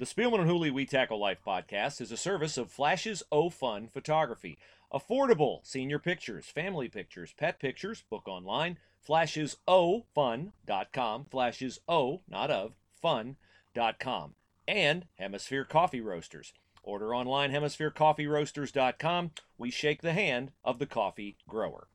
The Spielman and Hooley We Tackle Life podcast is a service of Flashes O Fun Photography. Affordable senior pictures, family pictures, pet pictures, book online, flashesofun.com, flashes O, not of, fun.com, and Hemisphere Coffee Roasters. Order online, hemispherecoffeeroasters.com. We shake the hand of the coffee grower.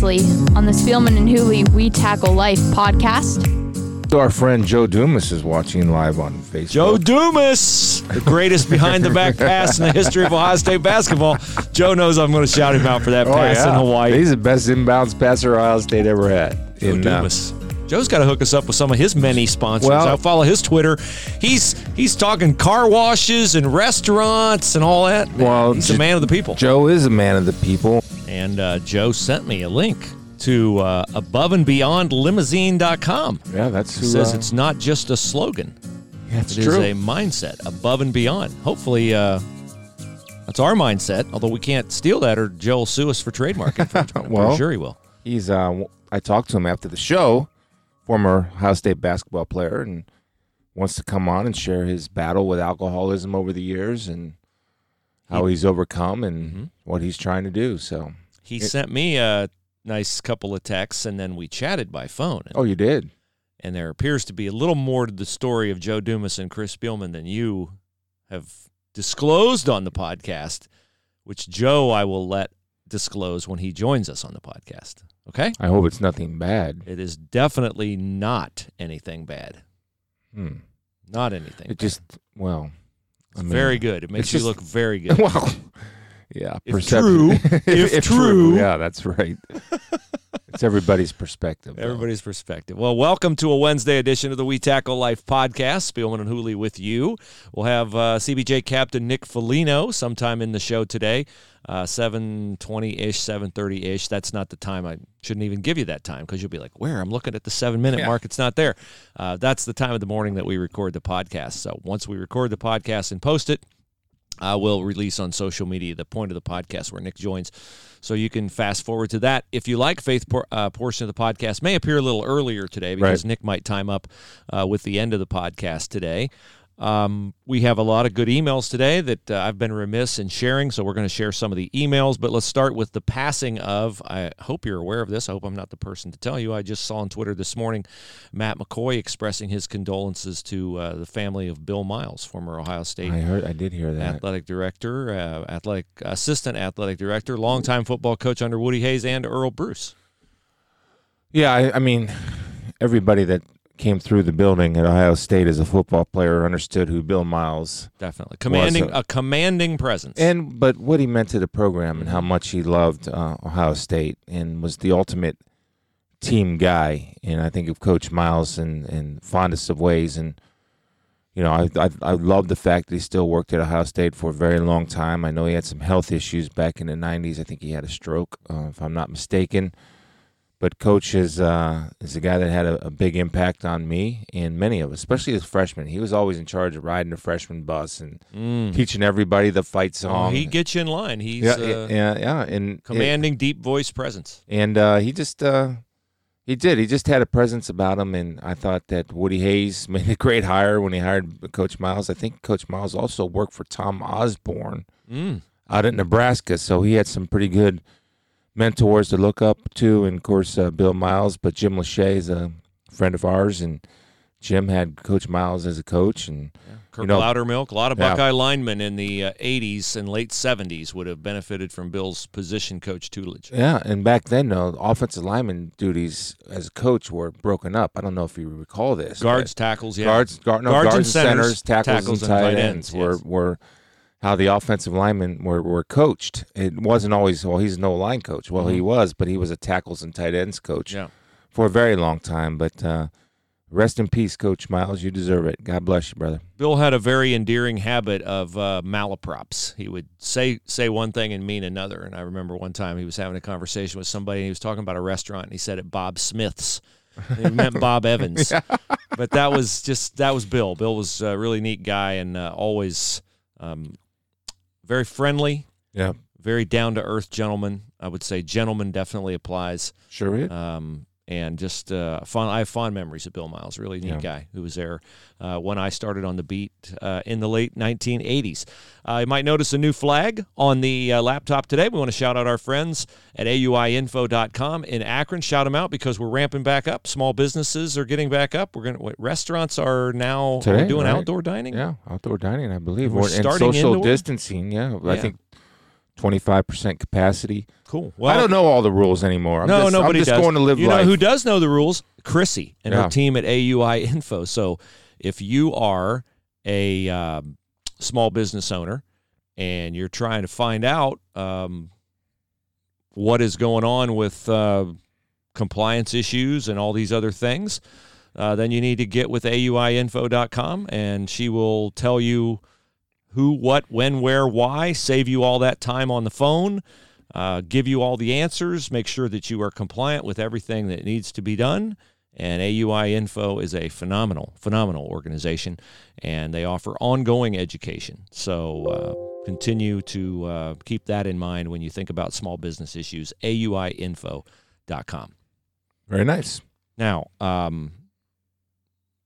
Previously on the Spielman and Hooley We Tackle Life podcast. Our friend Joe Dumas is watching live on Facebook. Joe Dumas, the greatest behind the back pass in the history of Ohio State basketball. Joe knows I'm going to shout him out for that Oh, pass yeah. in Hawaii. He's the best inbounds passer Ohio State ever had. Joe In, uh, Dumas. Joe's got to hook us up with some of his many sponsors. Well- I follow his Twitter. He's he's talking car washes and restaurants and all that. Well, he's a J- man of the people. Joe is a man of the people. And uh, Joe sent me a link to uh, aboveandbeyondlimousine.com. Yeah, that's It who. says uh, it's not just a slogan. yeah, it's It is true. a mindset above and beyond. Hopefully, uh, that's our mindset. Although we can't steal that, or Joe will sue us for trademark infringement. I'm sure he will. He's. Uh, I talked to him after the show. Former Ohio State basketball player, and wants to come on and share his battle with alcoholism over the years and how he's overcome and Mhm. what he's trying to do. So, He It- sent me a nice couple of texts, and then we chatted by phone. And, oh, you did. and there appears to be a little more to the story of Joe Dumas and Chris Spielman than you have disclosed on the podcast, which Joe I will let disclose when he joins us on the podcast. Okay? I hope it's nothing bad. It is definitely not anything bad. Hmm. Not anything. It bad. just well, I mean, very good. It makes you just- look very good. well, yeah. If percep- true, if true. yeah, that's right. it's everybody's perspective. though. Everybody's perspective. Well, welcome to a Wednesday edition of the We Tackle Life podcast. Spielman and Hooley with you. We'll have uh, CBJ captain Nick Foligno sometime in the show today, uh, seven twenty ish, seven thirty ish. That's not the time. I shouldn't even give you that time because you'll be like, "Where?" I'm looking at the seven minute Yeah. mark. It's not there. Uh, that's the time of the morning that we record the podcast. So once we record the podcast and post it, I will release on social media the point of the podcast where Nick joins. So you can fast forward to that. If you like faith por- uh, portion of the podcast, may appear a little earlier today because Right. Nick might time up uh, with the end of the podcast today. Um, we have a lot of good emails today that uh, I've been remiss in sharing, so we're going to share some of the emails. But let's start with the passing of. I hope you're aware of this. I hope I'm not the person to tell you. I just saw on Twitter this morning Matt McCoy expressing his condolences to uh, the family of Bill Miles, former Ohio State I heard. I did hear that. athletic director, uh, athletic assistant athletic director, longtime football coach under Woody Hayes and Earle Bruce. Yeah, I, I mean, everybody that came through the building at Ohio State as a football player understood who Bill Miles Definitely commanding a- a commanding presence. and but what he meant to the program and Mm-hmm. how much he loved uh, Ohio State and was the ultimate team guy. And I think of Coach Miles and and fondest of ways and. You know, I, I I love the fact that he still worked at Ohio State for a very long time. I know he had some health issues back in the '90s. I think he had a stroke, uh, if I'm not mistaken. But Coach is uh, is a guy that had a, a big impact on me and many of us, especially as freshmen. He was always in charge of riding the freshman bus and Mm. teaching everybody the fight Oh, song. he gets you in line. He's yeah, uh, yeah, yeah, and commanding deep voice presence. and uh, he just uh, he did. He just had a presence about him, and I thought that Woody Hayes made a great hire when he hired Coach Miles. I think Coach Miles also worked for Tom Osborne Mm. out at Nebraska, so he had some pretty good mentors to look up to, and of course uh, Bill Miles. But Jim Lachey is a friend of ours, and Jim had Coach Miles as a coach, and Kirk know- Lowdermilk, a lot of Yeah. Buckeye linemen in the uh, 80s and late 70s would have benefited from Bill's position coach tutelage. Yeah, and back then, though, offensive lineman duties as a coach were broken up. I don't know if you recall this. Guards, tackles, yeah. guards, guard, no, Guards guards, and centers, centers, tackles, tackles and and tight tight ends ends, were yes. were how the offensive linemen were, were coached. It wasn't always well. He's no line coach. Well, he was, but he was a tackles and tight ends coach Mm-hmm. Yeah. for a very long time. But uh, rest in peace, Coach Miles. You deserve it. God bless you, brother. Bill had a very endearing habit of uh, malaprops. He would say say one thing and mean another. And I remember one time he was having a conversation with somebody and he was talking about a restaurant and he said it Bob Smith's. He meant Bob Evans. But that was just that was Bill. Bill was a really neat guy and uh, always um, very friendly, Yeah. very down to earth gentleman. I would say gentleman definitely applies. Sure. Um, and just uh, fun. I have fond memories of Bill Miles. Really neat Yeah. guy who was there uh, when I started on the beat uh, in the late 1980s. Uh, you might notice a new flag on the uh, laptop today. We want to shout out our friends at auiinfo.com in Akron. Shout them out because we're ramping back up. Small businesses are getting back up. We're gonna what, restaurants are now Today, doing right? outdoor dining. Yeah, outdoor dining, I believe, We're or and starting social indoor? distancing. Yeah, I think twenty-five percent capacity. Cool. Well, I don't know all the rules anymore. I'm no, just, nobody I'm just does. going to live you life. know who does know the rules? Chrissy and her team at AUI Info. So if you are a um, small business owner and you're trying to find out um, what is going on with uh, compliance issues and all these other things, uh, then you need to get with auiinfo.com and she will tell you who, what, when, where, why, save you all that time on the phone, uh, give you all the answers, make sure that you are compliant with everything that needs to be done. And AUI Info is a phenomenal, phenomenal organization, and they offer ongoing education. So uh, continue to uh, keep that in mind when you think about small business issues. AUIinfo.com. Very nice. Now, um,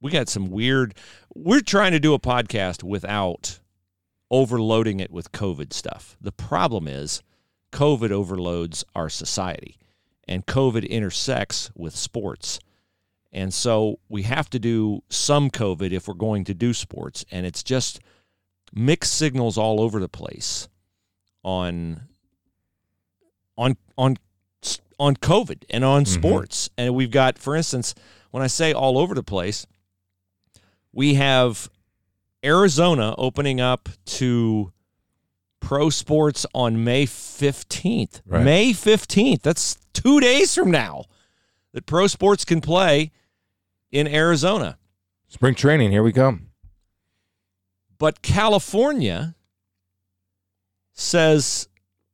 we got some weird. We're trying to do a podcast without overloading it with COVID stuff. The problem is, COVID overloads our society, and COVID intersects with sports. And so we have to do some COVID if we're going to do sports. And it's just mixed signals all over the place on on on on COVID and on Mhm. sports. And we've got, for instance, when I say all over the place, we have Arizona opening up to pro sports on May 15th. Right. May 15th. That's two days from now that pro sports can play in Arizona. Spring training, here we come. But California says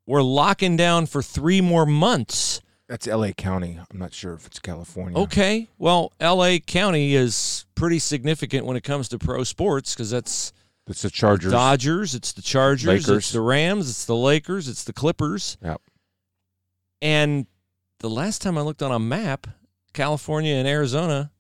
we're locking down for three more months. That's L.A. County. I'm not sure if it's California. Okay. Well, LA County is pretty significant when it comes to pro sports because that's It's the Chargers. Dodgers, it's the Chargers, it's the Rams, it's the Lakers, it's the Clippers. Yep. And the last time I looked on a map, California and Arizona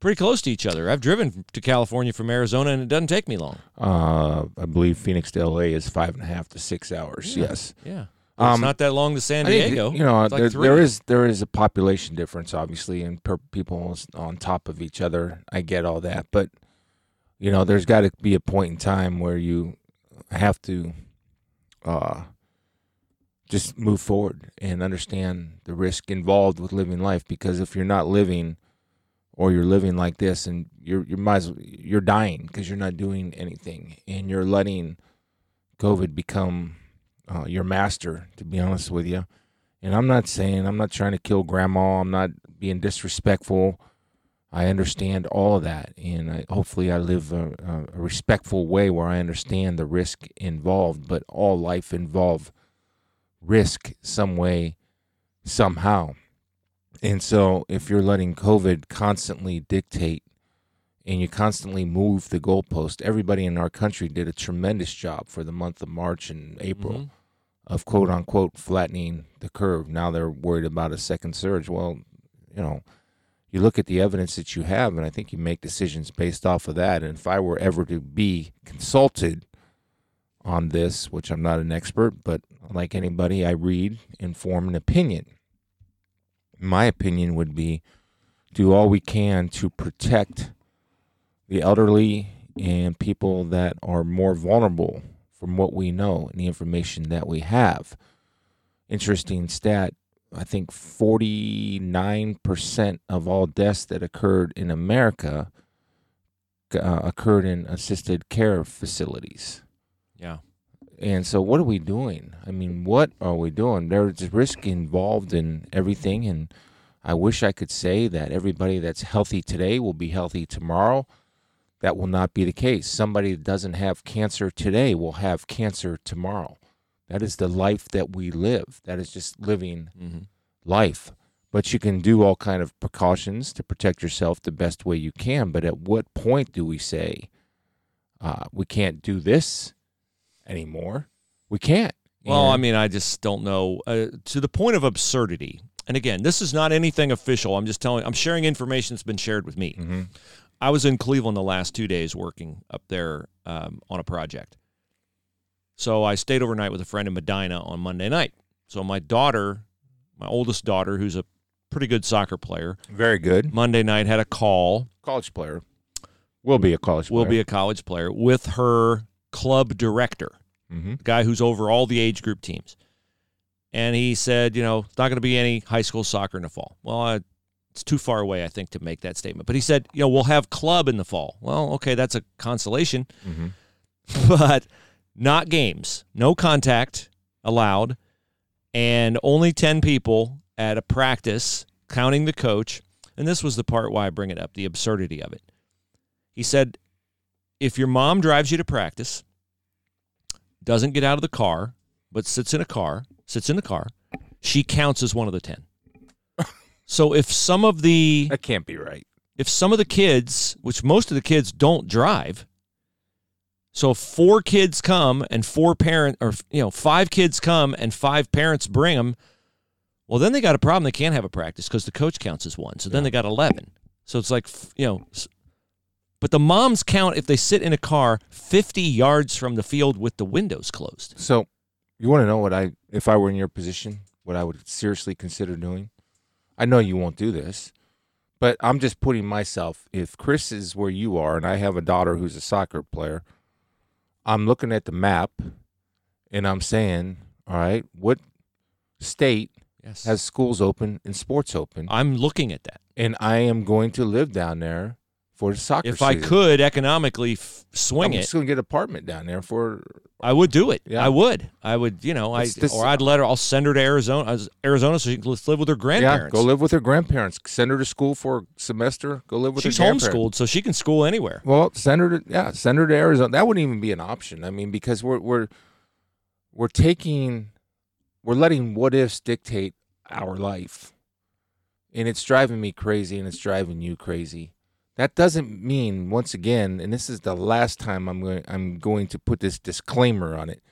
pretty close to each other. I've driven to California from Arizona and it doesn't take me long. Uh, I believe Phoenix to L.A. is five and a half to six hours. Yeah. Yes. Yeah. Um, it's not that long to San think, Diego. you know, like there, there is there is a population difference, obviously, and per people on top of each other. I get all that, but you know, there's got to be a point in time where you have to uh, just move forward and understand the risk involved with living life. Because if you're not living, or you're living like this, and you're you might as well, you're dying because you're not doing anything, and you're letting COVID become uh, your master, to be honest with you. And I'm not saying I'm not trying to kill grandma. I'm not being disrespectful. I understand all of that, and I, hopefully I live a, a, respectful way where I understand the risk involved. But all life involve risk some way, somehow. And so, if you're letting COVID constantly dictate and you constantly move the goalpost, everybody in our country did a tremendous job for the month of March and April Mhm. of quote unquote flattening the curve. Now they're worried about a second surge. Well, you know, you look at the evidence that you have, and I think you make decisions based off of that. And if I were ever to be consulted on this, which I'm not an expert, but like anybody, I read and form an opinion. My opinion would be do all we can to protect the elderly and people that are more vulnerable from what we know and the information that we have. Interesting stat I think 49% of all deaths that occurred in America uh, occurred in assisted care facilities. Yeah. And so, what are we doing? I mean, what are we doing? There's risk involved in everything. And I wish I could say that everybody that's healthy today will be healthy tomorrow. That will not be the case. Somebody that doesn't have cancer today will have cancer tomorrow. That is the life that we live. That is just living hmm life. But you can do all kind of precautions to protect yourself the best way you can. But at what point do we say uh, we can't do this anymore? We can't. Well, I mean, I just don't know uh, to the point of absurdity. And again, this is not anything official. I'm just telling. I'm sharing information that's been shared with me. Mhm. I was in Cleveland the last two days working up there um, on a project. So I stayed overnight with a friend in Medina on Monday night. So my daughter, my oldest daughter, who's a pretty good soccer player, very good Monday night had a call. college player. Will be a college Will player. be a college player with her club director. mm-hmm. guy who's over all the age group teams. And he said, you know, it's not going to be any high school soccer in the fall. Well, I, it's too far away, I think, to make that statement. But he said, you know, we'll have club in the fall. Well, okay, that's a consolation, Mm-hmm. but not games. No contact allowed, and only 10 people at a practice, counting the coach. And this was the part why I bring it up the absurdity of it. He said, if your mom drives you to practice, doesn't get out of the car, but sits in a car, sits in the car, she counts as one of the 10. So if some of the That can't be right. if some of the kids, which most of the kids don't drive, so if four kids come and four parent or you know, five kids come and five parents bring them, well then they got a problem they can't have a practice because the coach counts as one. So then they got 11. So it's like, you know, but the moms count if they sit in a car 50 yards from the field with the windows closed. So, you want to know what I, if I were in your position, what I would seriously consider doing? I know you won't do this, but I'm just putting myself. If Chris is where you are, and I have a daughter who's a soccer player, I'm looking at the map, and I'm saying, all right, what state Yes. has schools open and sports open? I'm looking at that. and I am going to live down there for the soccer. If I could economically f- swing it. I'm it, just going to get an apartment down there for. I would do it. Yeah. I would. I would. You know, I this- or I'd let her. I'll send her to Arizona, Arizona, so she can live with her grandparents. Yeah, go live with her grandparents. Send her to school for a semester. Go live with She's her grandparents. She's homeschooled, so she can school anywhere. Well, send her to yeah, send her to Arizona. That wouldn't even be an option. I mean, because we're we're we're taking we're letting what ifs dictate our life. And it's driving me crazy and it's driving you crazy. That doesn't mean once again, and this is the last time I'm going I'm going to put this disclaimer on it.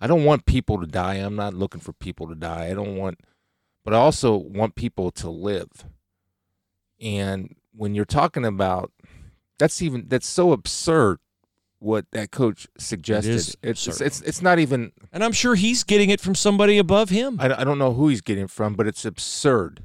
I don't want people to die. I'm not looking for people to die. I don't want but I also want people to live. And when you're talking about that's even that's so absurd what that coach suggested. is it's, it's it's it's not even And I'm sure he's getting it from somebody above him. I, I don't know who he's getting it from, but it's absurd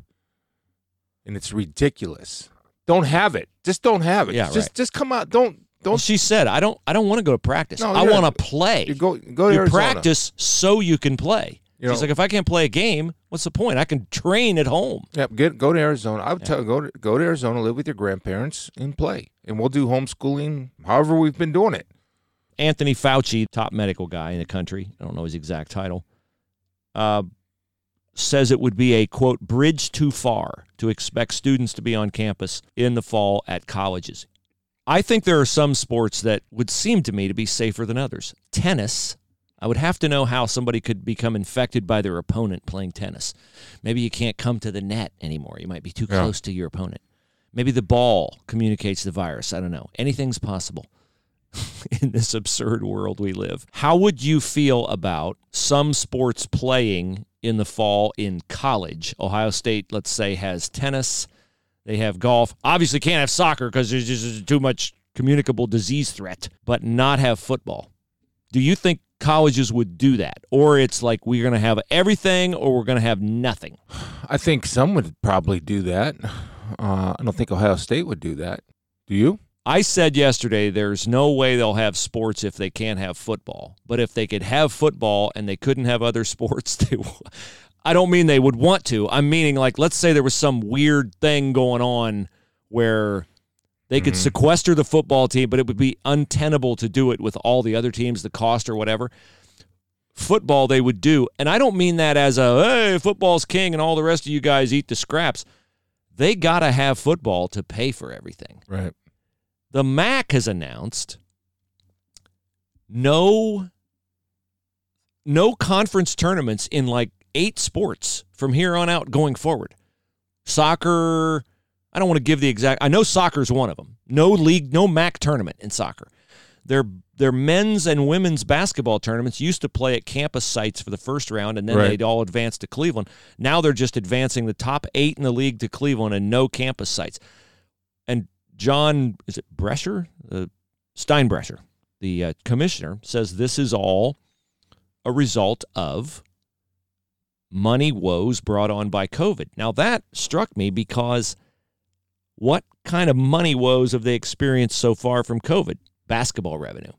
and it's ridiculous. Don't have it. Just don't have it. Yeah, just right. just come out. Don't don't she said, "I don't. I don't want to go to practice. No, I want to play. you go go to You practice so you can play." You She's know- like, "If I can't play a game, what's the point? I can train at home." Yep, get go to Arizona. I would tell go to go to Arizona, live with your grandparents, and play. And we'll do homeschooling, however we've been doing it. Anthony Fauci, top medical guy in the country, I don't know his exact title, uh, says it would be a quote bridge too far to expect students to be on campus in the fall at colleges. I think there are some sports that would seem to me to be safer than others. Tennis, I would have to know how somebody could become infected by their opponent playing tennis. Maybe you can't come to the net anymore. You might be too Yeah. close to your opponent. Maybe the ball communicates the virus. I don't know. Anything's possible in this absurd world we live. How would you feel about some sports playing in the fall in college? Ohio State, let's say, has tennis, they have golf. Obviously, can't have soccer because there's just too much communicable disease threat, but not have football. Do you think colleges would do that? Or it's like we're going to have everything or we're going to have nothing? I think some would probably do that. Uh, I don't think Ohio State would do that. Do you? I said yesterday there's no way they'll have sports if they can't have football. But if they could have football and they couldn't have other sports, they, I don't mean they would want to. I'm meaning like let's say there was some weird thing going on where they could mm-hmm. sequester the football team, but it would be untenable to do it with all the other teams, the cost or whatever. Football they would do, and I don't mean that as a hey football's king and all the rest of you guys eat the scraps. They got to have football to pay for everything Right. The MAC has announced no no conference tournaments in like eight sports from here on out going forward. Soccer, I don't want to give the exact I know soccer's one of them. No league, no MAC tournament in soccer. their their men's and women's basketball tournaments used to play at campus sites for the first round, and then Right. they'd all advance to Cleveland. Now they're just advancing the top eight in the league to Cleveland and no campus sites. John, is it Brecher? Uh, Steinbrecher, the uh, commissioner, says this is all a result of money woes brought on by COVID. Now, that struck me because what kind of money woes have they experienced so far from COVID? Basketball revenue.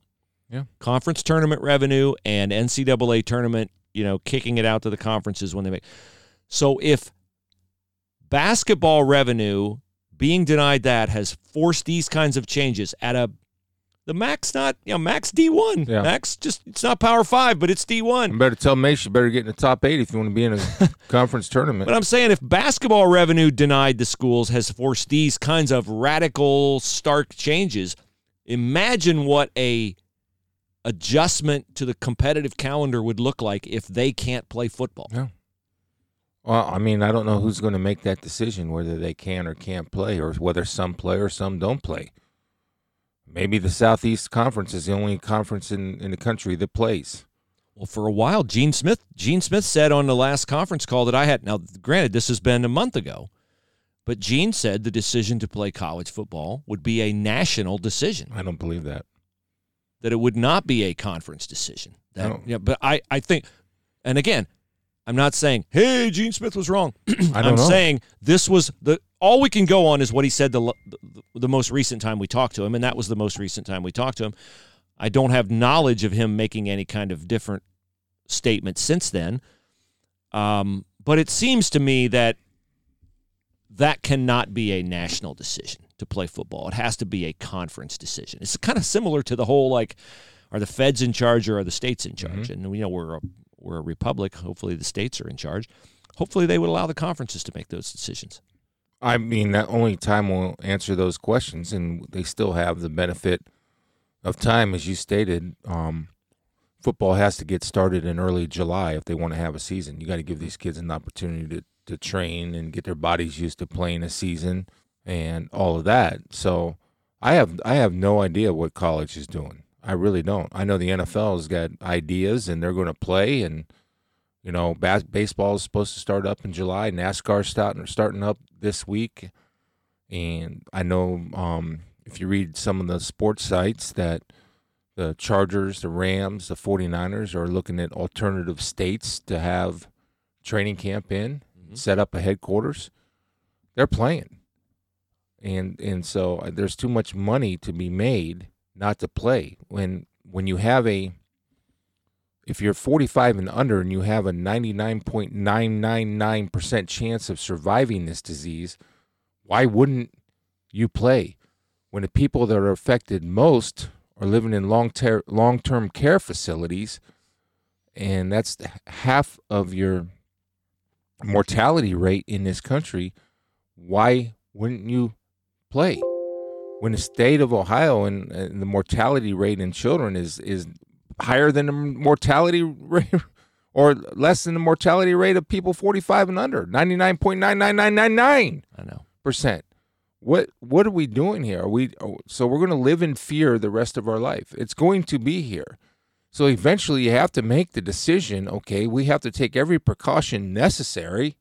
Yeah. Conference tournament revenue and NCAA tournament, you know, kicking it out to the conferences when they make. So if basketball revenue being denied that has forced these kinds of changes at a the max not you know max D1 Yeah. max just it's not power 5 but it's D1 better tell Mace you better get in the top eight if you want to be in a conference tournament. but I'm saying if basketball revenue denied the schools has forced these kinds of radical stark changes imagine what a adjustment to the competitive calendar would look like if they can't play football Yeah. Well, I mean, I don't know who's going to make that decision whether they can or can't play, or whether some play or some don't play. Maybe the Southeast Conference is the only conference in, in the country that plays. Well, for a while, Gene Smith Gene Smith said on the last conference call that I had. Now, granted, this has been a month ago, but Gene said the decision to play college football would be a national decision. I don't believe that. That it would not be a conference decision. That, No. yeah, but I, I think, and again, I'm not saying, hey, Gene Smith was wrong. I'm know. saying this was the all we can go on is what he said the, the the most recent time we talked to him, and that was the most recent time we talked to him. I don't have knowledge of him making any kind of different statement since then. Um, but it seems to me that that cannot be a national decision to play football. It has to be a conference decision. It's kind of similar to the whole like, are the feds in charge or are the states in charge? And we know we're a, we're a republic. Hopefully, the states are in charge. Hopefully, they would allow the conferences to make those decisions. I mean, that only time will answer those questions, and they still have the benefit of time, as you stated. Um, football has to get started in early July if they want to have a season. You got to give these kids an opportunity to, to train and get their bodies used to playing a season and all of that. So I have I have no idea what college is doing. I really don't. I know the NFL has got ideas and they're going to play and you know, bas- baseball is supposed to start up in July. NASCAR starting starting up this week, and I know um, if you read some of the sports sites that the Chargers, the Rams, the 49ers are looking at alternative states to have training camp in, set up a headquarters. They're playing, and and so uh, there's too much money to be made not to play when when you have a if you're 45 and under and you have a 99.999% chance of surviving this disease, why wouldn't you play? When the people that are affected most are living in long ter- long-term care facilities and that's half of your mortality rate in this country, why wouldn't you play? When the state of Ohio and, and the mortality rate in children is is higher than the mortality rate or less than the mortality rate of people 45 and under 99.99999% I know. percent. What what are we doing here? Are we oh, so we're going to live in fear the rest of our life. It's going to be here. So eventually you have to make the decision okay we have to take every precaution necessary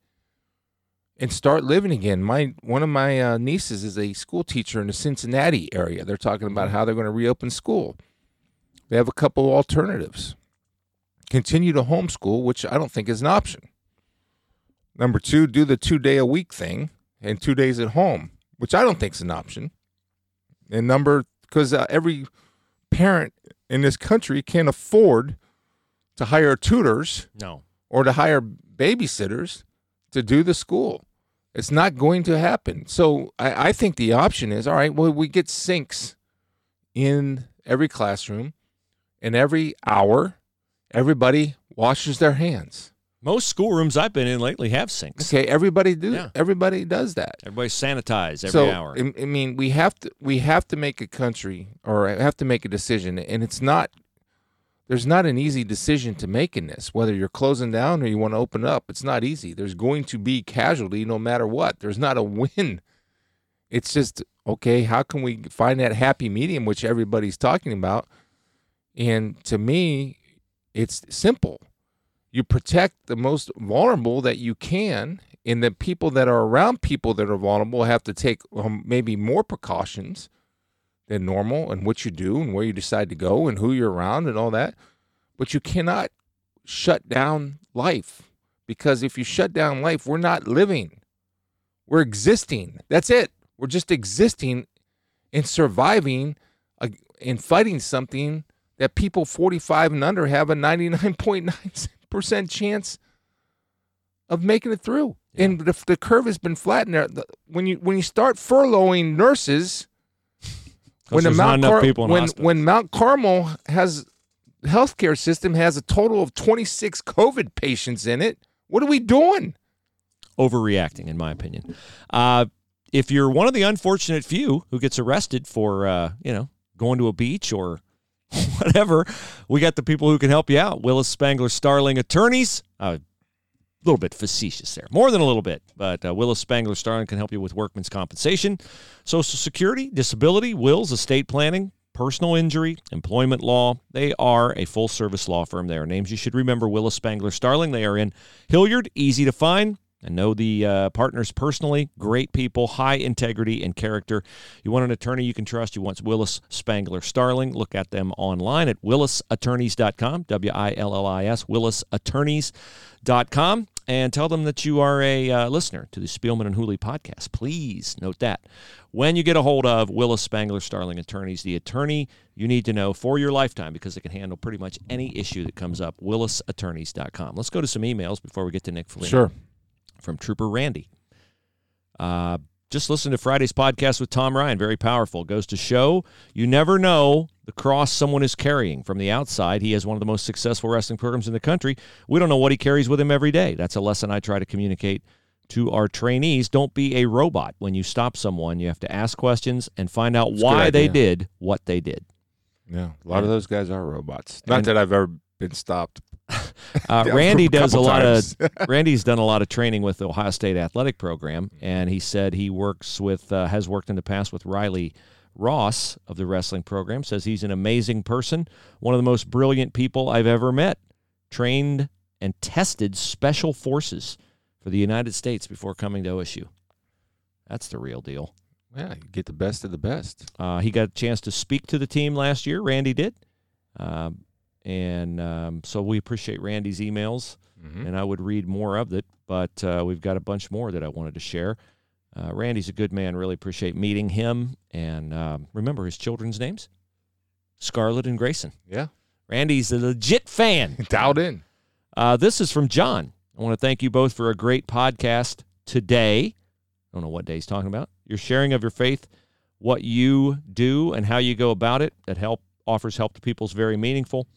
and start living again my one of my uh, nieces is a school teacher in the cincinnati area they're talking about how they're going to reopen school they have a couple of alternatives. Continue to homeschool, which I don't think is an option. Number two, do the two day a week thing and two days at home, which I don't think is an option. And number, because uh, every parent in this country can't afford to hire tutors No. or to hire babysitters to do the school. It's not going to happen. So I, I think the option is all right, well, we get sinks in every classroom, and every hour, everybody washes their hands. Most schoolrooms I've been in lately have sinks. Okay, everybody do Yeah. everybody does that. Everybody sanitize every so, hour. I I mean, we have to we have to make a country or have to make a decision, and it's not. There's not an easy decision to make in this. Whether you're closing down or you want to open up, it's not easy. There's going to be casualty no matter what. There's not a win It's just okay. How can we find that happy medium, which everybody's talking about? And to me, it's simple. You protect the most vulnerable that you can, and the people that are around people that are vulnerable have to take um, maybe more precautions than normal and what you do and where you decide to go and who you're around and all that. But you cannot shut down life because if you shut down life, we're not living. We're existing. That's it. We're just existing and surviving uh, and fighting something that people 45 and under have a 99.9% chance of making it through. Yeah. And the, the curve has been flattened there. The, when you when you start furloughing nurses, when the Mount Car- when, when Mount Carmel has healthcare system has a total of 26 COVID patients in it, what are we doing? Overreacting, in my opinion. Uh, if you're one of the unfortunate few who gets arrested for, uh, you know, going to a beach or whatever, we got the people who can help you out. Willis Spangler Starling Attorneys. Uh, little bit facetious there, more than a little bit. But uh, Willis Spangler Starling can help you with workman's compensation, Social Security, disability, wills, estate planning, personal injury, employment law. They are a full service law firm. They are names you should remember Willis Spangler Starling. They are in Hilliard, easy to find. I know the uh, partners personally, great people, high integrity and character. You want an attorney you can trust, you want Willis Spangler Starling. Look at them online at willisattorneys.com, W I L L I S, willisattorneys.com, and tell them that you are a uh, listener to the Spielman and Hooley podcast. Please note that. When you get a hold of Willis Spangler Starling Attorneys, the attorney you need to know for your lifetime because it can handle pretty much any issue that comes up, willisattorneys.com. Let's go to some emails before we get to Nick Foligno. Sure from Trooper Randy. Uh, just listen to Friday's podcast with Tom Ryan. Very powerful. Goes to show you never know the cross someone is carrying from the outside. He has one of the most successful wrestling programs in the country. We don't know what he carries with him every day. That's a lesson I try to communicate to our trainees. Don't be a robot. When you stop someone, you have to ask questions and find out That's why they did what they did. Yeah, a lot and, of those guys are robots. Not and, that I've ever been stopped. Uh, Randy does a lot times. of Randy's done a lot of training with the Ohio State athletic program, and he said he works with uh, has worked in the past with Riley Ross of the wrestling program. Says he's an amazing person, one of the most brilliant people I've ever met. Trained and tested special forces for the United States before coming to OSU. That's the real deal. Yeah, you get the best of the best. Uh, he got a chance to speak to the team last year. Randy did. Um, and um, so we appreciate Randy's emails, mm-hmm. and I would read more of it, but uh, we've got a bunch more that I wanted to share. Uh, Randy's a good man. Really appreciate meeting him. And um, remember his children's names? Scarlett and Grayson. Yeah. Randy's a legit fan. Dialed in. Uh, this is from John. I want to thank you both for a great podcast today. I don't know what day he's talking about. Your sharing of your faith, what you do, and how you go about it that help offers help to people is very meaningful.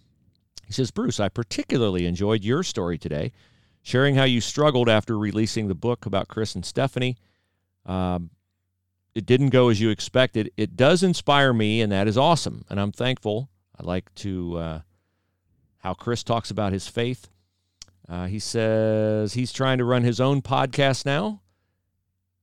He says, Bruce, I particularly enjoyed your story today, sharing how you struggled after releasing the book about Chris and Stephanie. Um, it didn't go as you expected. It does inspire me, and that is awesome. And I'm thankful. I like to uh, how Chris talks about his faith. Uh, he says he's trying to run his own podcast now.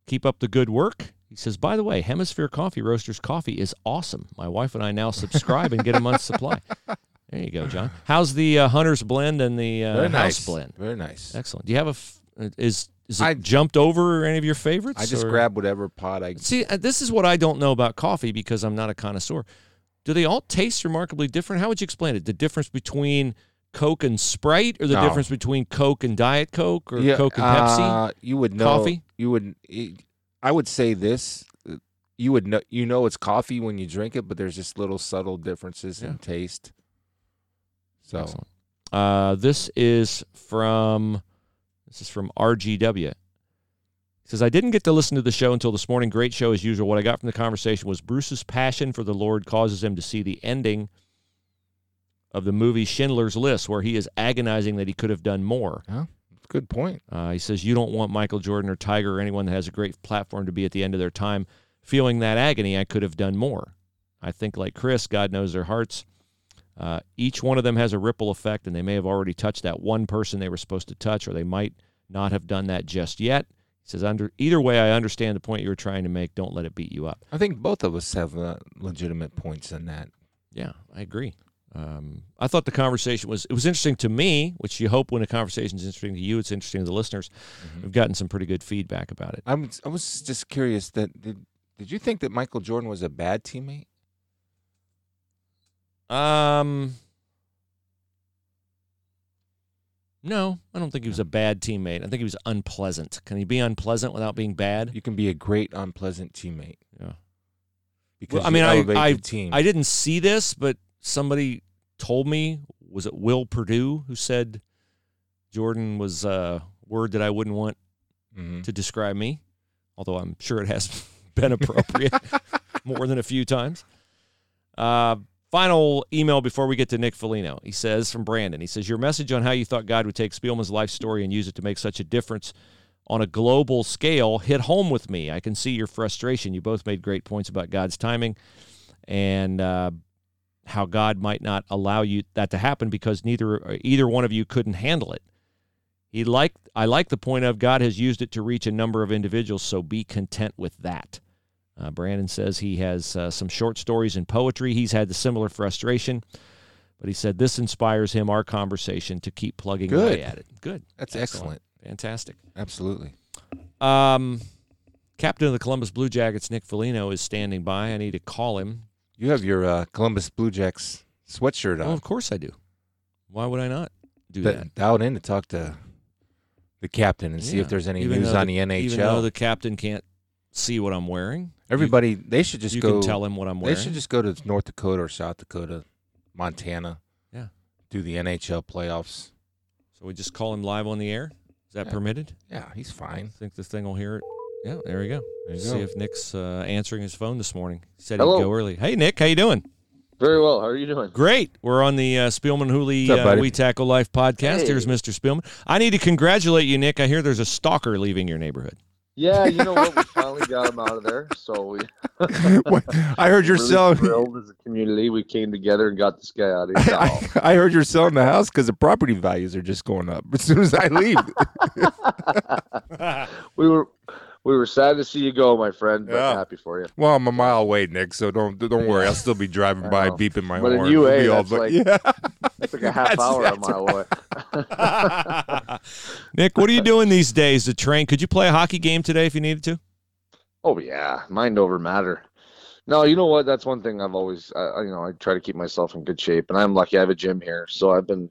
Keep up the good work. He says, by the way, Hemisphere Coffee Roasters coffee is awesome. My wife and I now subscribe and get a month's supply. There you go, John. How's the uh, Hunter's Blend and the uh, House nice. Blend? Very nice. Excellent. Do you have a f- is is it I, jumped over any of your favorites? I just or? grab whatever pot I see. Uh, this is what I don't know about coffee because I'm not a connoisseur. Do they all taste remarkably different? How would you explain it? The difference between Coke and Sprite, or the no. difference between Coke and Diet Coke, or yeah, Coke and Pepsi? Uh, you would know. Coffee. You would. I would say this. You would know. You know it's coffee when you drink it, but there's just little subtle differences in taste. So, uh, this is from this is from RGW. He says, I didn't get to listen to the show until this morning. Great show as usual. What I got from the conversation was Bruce's passion for the Lord causes him to see the ending of the movie Schindler's List, where he is agonizing that he could have done more. Yeah, good point. Uh, he says, You don't want Michael Jordan or Tiger or anyone that has a great platform to be at the end of their time feeling that agony. I could have done more. I think, like Chris, God knows their hearts. Uh, each one of them has a ripple effect, and they may have already touched that one person they were supposed to touch, or they might not have done that just yet. He says, under either way, I understand the point you were trying to make. Don't let it beat you up. I think both of us have uh, legitimate points in that. Yeah, I agree. Um, I thought the conversation was it was interesting to me, which you hope when a conversation is interesting to you, it's interesting to the listeners. We've gotten some pretty good feedback about it. I was, I was just curious that did, did you think that Michael Jordan was a bad teammate? Um, no, I don't think he was a bad teammate. I think he was unpleasant. Can he be unpleasant without being bad? You can be a great unpleasant teammate. Yeah. Because Well, I mean, I- I- team. I didn't see this, but somebody told me was it Will Perdue who said Jordan was a word that I wouldn't want Mhm. to describe me, although I'm sure it has been appropriate more than a few times. Uh, final email before we get to Nick Foligno. He says from Brandon, he says, Your message on how you thought God would take Spielman's life story and use it to make such a difference on a global scale hit home with me. I can see your frustration. You both made great points about God's timing and uh, how God might not allow you that to happen because neither either one of you couldn't handle it. He liked I like the point of God has used it to reach a number of individuals, so be content with that. Uh, Brandon says he has uh, some short stories and poetry. He's had the similar frustration, but he said this inspires him, our conversation, to keep plugging away Good. at it. Good. That's excellent. Fantastic. Absolutely. Um, Captain of the Columbus Blue Jackets, Nick Foligno, is standing by. I need to call him. You have your uh, Columbus Blue Jacks sweatshirt Oh, on. of course I do. Why would I not do But that? dialed in to talk to the captain and see if there's any Even news though on the, Even though NHL. the captain can't see what I'm wearing, Everybody, they should just you go. can tell him what I'm wearing. they should just go to North Dakota or South Dakota, Montana. Yeah. Do the NHL playoffs. so we just call him live on the air. Is that Yeah. permitted? Yeah, he's fine. I fine. think the thing will hear it. Yeah, there we go. There you See go. if Nick's uh, answering his phone this morning. He said Hello. he'd go early. Hey, Nick, how you doing? Very well. How are you doing? Great. We're on the uh, Spielman Hooley uh. We Tackle Life podcast. Hey. Here's Mr. Spielman. I need to congratulate you, Nick. I hear there's a stalker leaving your neighborhood. Yeah, you know what? We finally got him out of there. So we I heard you're really selling. thrilled as a community. We came together and got this guy out of here. I, I heard you're selling the house because the property values are just going up as soon as I leave. we were we were sad to see you go, my friend, but Yeah. happy for you. well, I'm a mile away, Nick, so don't don't worry. I'll still be driving by, beeping my But in horn. UA, We'll be all- that's but- like- yeah. It's like a half That's- hour a that's mile away. Nick, what are you doing these days to train? Could you play a hockey game today if you needed to? Oh yeah, mind over matter. No, you know what? That's one thing I've always, I- you know, I try to keep myself in good shape, and I'm lucky I have a gym here, so I've been,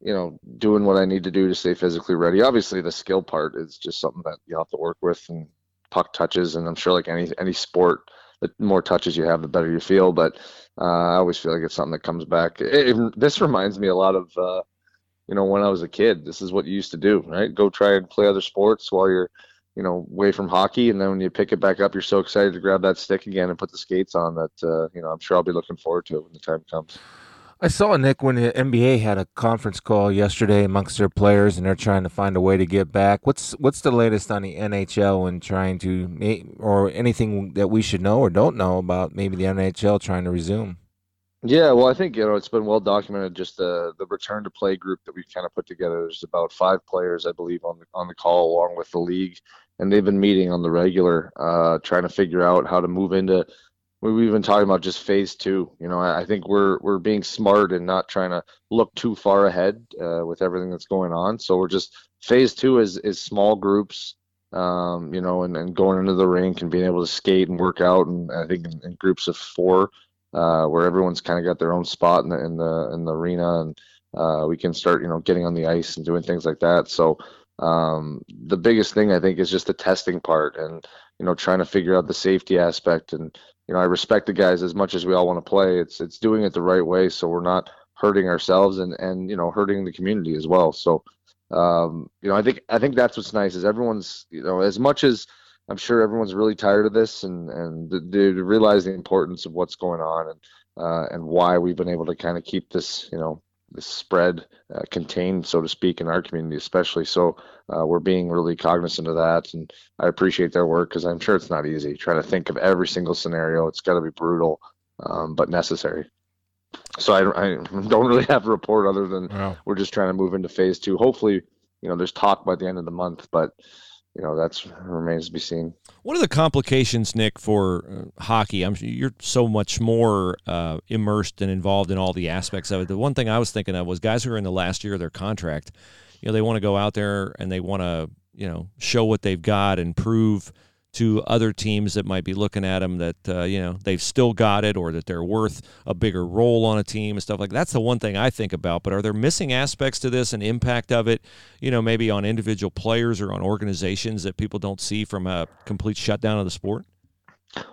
you know, doing what I need to do to stay physically ready. Obviously, the skill part is just something that you have to work with, and puck touches, and I'm sure like any any sport, the more touches you have, the better you feel. But uh, I always feel like it's something that comes back. It, it- this reminds me a lot of, uh, you know, when I was a kid. This is what you used to do, right? Go try and play other sports while you're you know, away from hockey, and then when you pick it back up, you're so excited to grab that stick again and put the skates on that uh, you know I'm sure I'll be looking forward to it when the time comes. I saw Nick when the NBA had a conference call yesterday amongst their players, and they're trying to find a way to get back. What's what's the latest on the NHL and trying to, or anything that we should know or don't know about maybe the NHL trying to resume? Yeah, well, I think you know it's been well documented. Just the the return to play group that we've kind of put together. There's about five players, I believe, on the on the call along with the league, and they've been meeting on the regular, uh, trying to figure out how to move into. We- We've been talking about just phase two. You know, I I think we're we're being smart and not trying to look too far ahead uh, with everything that's going on. So we're just phase two is is small groups, um, you know, and, and going into the rink and being able to skate and work out, and I think in, in groups of four uh, where everyone's kind of got their own spot in the in the in the arena, and uh, we can start you know getting on the ice and doing things like that. So um, the biggest thing I think is just the testing part, and you know trying to figure out the safety aspect. And you know I respect the guys as much as we all want to play. It's it's doing it the right way, so we're not hurting ourselves and and you know hurting the community as well. So um, you know I think I think that's what's nice is everyone's you know as much as I'm sure everyone's really tired of this and and they realize the importance of what's going on and uh, and why we've been able to kind of keep this you know spread uh, contained so to speak in our community especially so uh, we're being really cognizant of that and I appreciate their work because I'm sure it's not easy trying to think of every single scenario it's got to be brutal um, but necessary so I, I don't really have a report other than Wow. we're just trying to move into phase two. Hopefully, you know, there's talk by the end of the month, but you know that's remains to be seen. What are the complications, Nick, for uh, hockey? I'm you're so much more uh, immersed and involved in all the aspects of it. The one thing I was thinking of was guys who are in the last year of their contract. You know, they want to go out there and they want to you know show what they've got and prove to other teams that might be looking at them that uh, you know they've still got it or that they're worth a bigger role on a team and stuff like that. that's the one thing I think about. But are there missing aspects to this and impact of it? You know, maybe on individual players or on organizations that people don't see from a complete shutdown of the sport.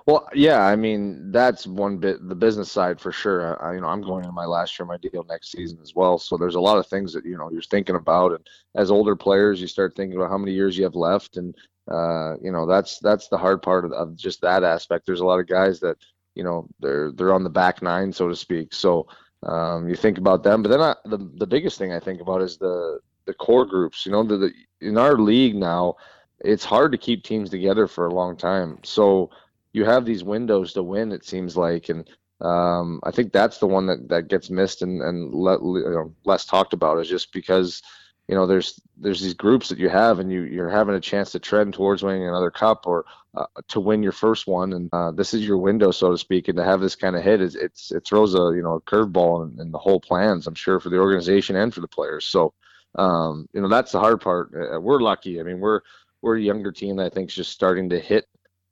Well, yeah, I mean that's one bit the business side for sure. I, you know, I'm going into my last year, my deal next season as well. So there's a lot of things that you know you're thinking about, and as older players, you start thinking about how many years you have left, and uh, you know that's that's the hard part of, of, just that aspect. There's a lot of guys that you know they're they're on the back nine, so to speak. So um, you think about them, but then I, the the biggest thing I think about is the the core groups. You know, the, the in our league now, it's hard to keep teams together for a long time. So you have these windows to win. It seems like, and um, I think that's the one that that gets missed and and you know, less talked about is just because you know there's there's these groups that you have and you you're having a chance to trend towards winning another cup or uh, to win your first one. And uh, this is your window so to speak and to have this kind of hit is it's it throws a you know a curveball in, in, the whole plans i'm sure for the organization and for the players. So um, you know that's the hard part. Uh, we're lucky. I mean we're we're a younger team that i think is just starting to hit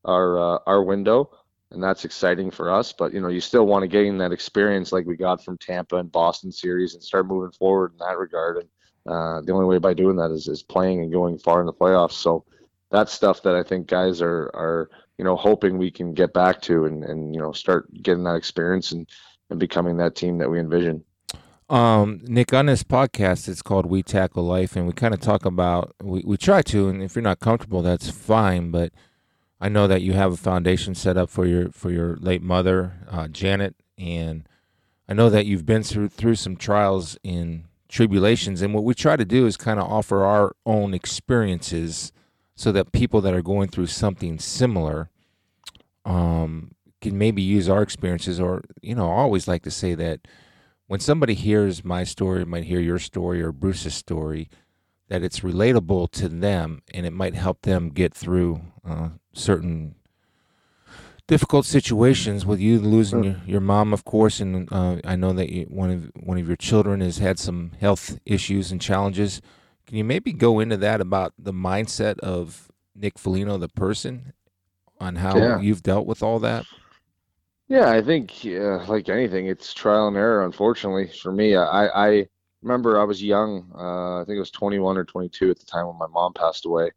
our uh, our window and that's exciting for us. But you know you still want to gain that experience like we got from tampa and boston series and start moving forward in that regard. And uh, the only way by doing that is, is playing and going far in the playoffs. So that's stuff that I think guys are are you know hoping we can get back to and and you know start getting that experience and and becoming that team that we envision. Um, Nick, on this podcast, it's called We Tackle Life, and we kind of talk about we, we try to, and if you're not comfortable, that's fine. But I know that you have a foundation set up for your for your late mother, uh, Janis, and I know that you've been through through some trials in tribulations. And what we try to do is kind of offer our own experiences so that people that are going through something similar um, can maybe use our experiences. Or, you know, I always like to say that when somebody hears my story, might hear your story or Bruce's story, that it's relatable to them and it might help them get through uh, certain difficult situations with you losing your, your mom, of course, and uh, I know that you, one of one of your children has had some health issues and challenges. Can you maybe go into that about the mindset of Nick Foligno, the person, on how yeah. you've dealt with all that? Yeah, I think uh, like anything, it's trial and error. Unfortunately, for me, I, I remember I was young. Uh, I think it was 21 or 22 at the time when my mom passed away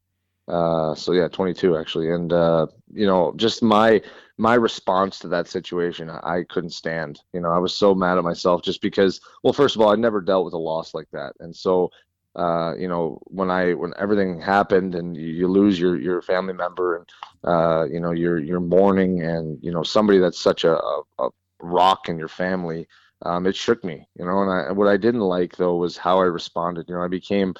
uh, so yeah, 22 actually, and uh, you know, just my my response to that situation, I couldn't stand. You know, I was so mad at myself just because. Well, first of all, I never dealt with a loss like that, and so uh, you know, when I when everything happened and you, you lose your your family member and uh, you know you're you're mourning and you know somebody that's such a, a, a rock in your family, um, it shook me. You know, and I, what I didn't like though was how I responded. You know, I became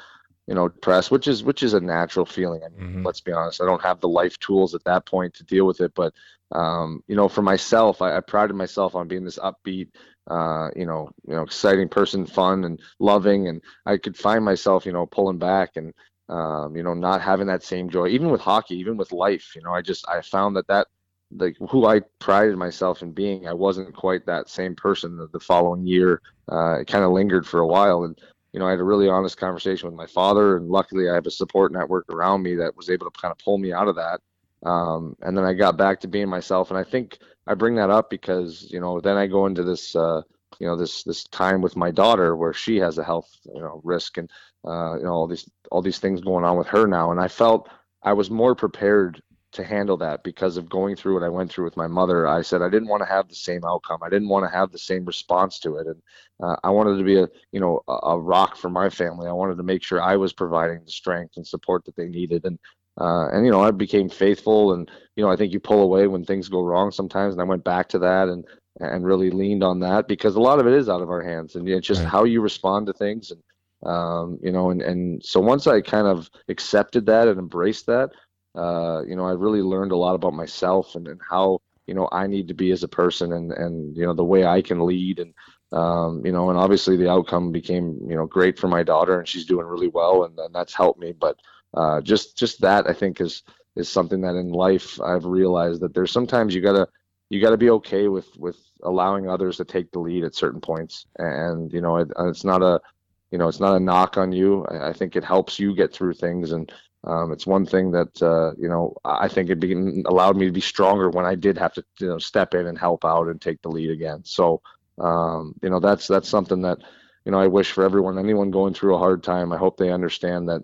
you know, depressed, which is which is a natural feeling. I mean, mm-hmm. let's be honest, I don't have the life tools at that point to deal with it. But um, you know, for myself, I, I prided myself on being this upbeat, uh, you know, you know, exciting person, fun and loving, and I could find myself, you know, pulling back and um, you know, not having that same joy, even with hockey, even with life. You know, I just I found that that like who I prided myself in being, I wasn't quite that same person the, the following year. Uh, it kind of lingered for a while, and you know, I had a really honest conversation with my father, and luckily I have a support network around me that was able to kind of pull me out of that. Um, and then I got back to being myself, and I think I bring that up because you know then I go into this uh, you know this this time with my daughter where she has a health you know risk and uh, you know all these all these things going on with her now, and I felt I was more prepared to handle that because of going through what I went through with my mother. I said I didn't want to have the same outcome. I didn't want to have the same response to it, and uh, I wanted to be a you know a, a, rock for my family. I wanted to make sure I was providing the strength and support that they needed, and uh, and you know I became faithful. And you know I think you pull away when things go wrong sometimes, and I went back to that and and really leaned on that because a lot of it is out of our hands, and it's just right. how you respond to things and. Um, you know, and, and so once I kind of accepted that and embraced that, uh, you know, I really learned a lot about myself and, and how, you know, I need to be as a person and, and, you know, the way I can lead and, um, you know, and obviously the outcome became, you know, great for my daughter and she's doing really well and, and that's helped me. But, uh, just just that I think is is something that in life I've realized that there's sometimes you gotta you gotta be okay with with allowing others to take the lead at certain points, and you know it, it's not a you know it's not a knock on you. I, I think it helps you get through things and. Um, it's one thing that uh, you know I think it be, allowed me to be stronger when I did have to you know step in and help out and take the lead again. So um, you know that's that's something that you know I wish for everyone, anyone going through a hard time. I hope they understand that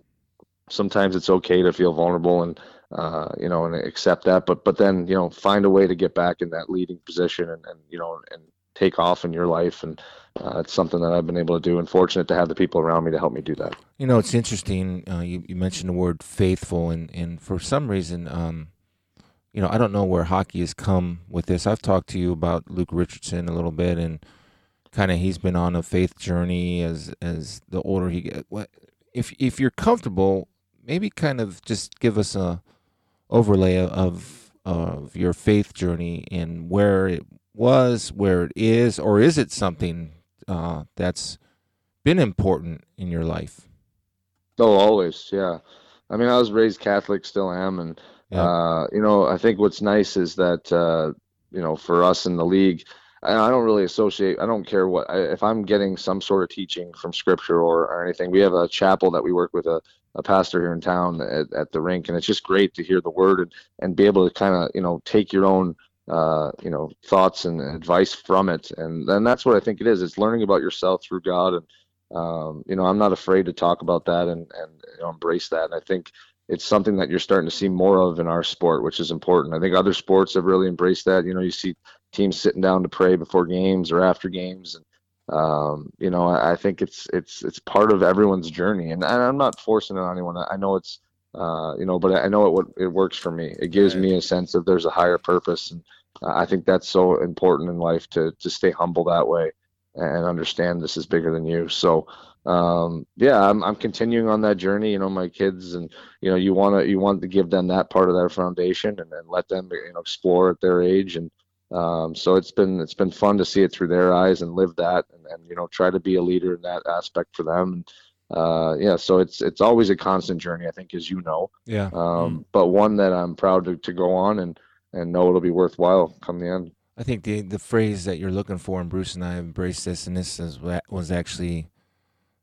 sometimes it's okay to feel vulnerable and uh, you know and accept that, but but then you know find a way to get back in that leading position and, and you know and take off in your life and uh, it's something that I've been able to do and fortunate to have the people around me to help me do that. You know, it's interesting. Uh, you, you mentioned the word faithful, and, and for some reason, um, you know, I don't know where hockey has come with this. I've talked to you about Luke Richardson a little bit, and kind of he's been on a faith journey as as the older he gets. What if if you're comfortable? Maybe kind of just give us a overlay of of your faith journey and where it was, where it is, or is it something uh, that's been important in your life? Oh, always, yeah. I mean, I was raised Catholic, still am, and yeah. uh, you know, I think what's nice is that uh, you know, for us in the league, I don't really associate. I don't care what if I'm getting some sort of teaching from Scripture or, or anything. We have a chapel that we work with a, a pastor here in town at, at the rink, and it's just great to hear the word and, and be able to kind of you know take your own uh, you know thoughts and advice from it. And then that's what i think it is. It's learning about yourself through god. And um, you know i'm not afraid to talk about that and and you know, embrace that. And i think it's something that you're starting to see more of in our sport which is important. I think other sports have really embraced that. You know you see teams sitting down to pray before games or after games. And um, you know I, I, think it's it's it's part of everyone's journey. And, and i'm not forcing it on anyone. I know it's uh, you know, but I know it it works for me. It gives right. me a sense of there's a higher purpose, and uh, I think that's so important in life to to stay humble that way and understand this is bigger than you. So, um, yeah, I'm I'm continuing on that journey. You know, my kids, and you know, you want to you want to give them that part of their foundation, and then let them you know explore at their age, and um, so it's been it's been fun to see it through their eyes and live that, and, and you know, try to be a leader in that aspect for them. And, uh, yeah, so it's it's always a constant journey, I think, as you know. Yeah. Um, mm. But one that I'm proud to, to go on and and know it'll be worthwhile come the end. I think the the phrase that you're looking for, and Bruce and I embraced this, and this is, was actually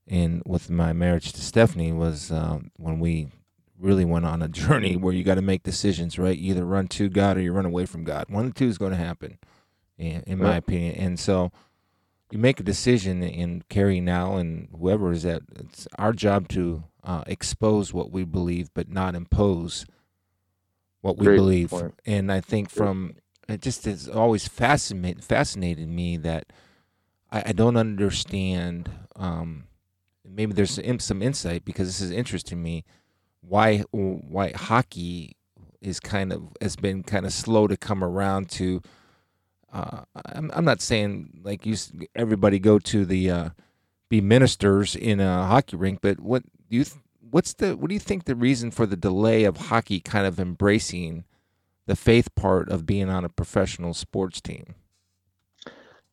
in with my marriage to Stefanie was um, when we really went on a journey where you got to make decisions, right? You either run to God or you run away from God. One of the two is going to happen, in, in my opinion. And so you make a decision in Carrie now and whoever is that it's our job to uh, expose what we believe, but not impose what we Great believe. Point. And I think from it just has always fascinated fascinated me that I, I don't understand. Um, maybe there's some, some insight because this is interesting to me. Why why hockey is kind of has been kind of slow to come around to uh, I'm, I'm not saying like you everybody go to the uh, be ministers in a hockey rink, but what do you what's the what do you think the reason for the delay of hockey kind of embracing the faith part of being on a professional sports team?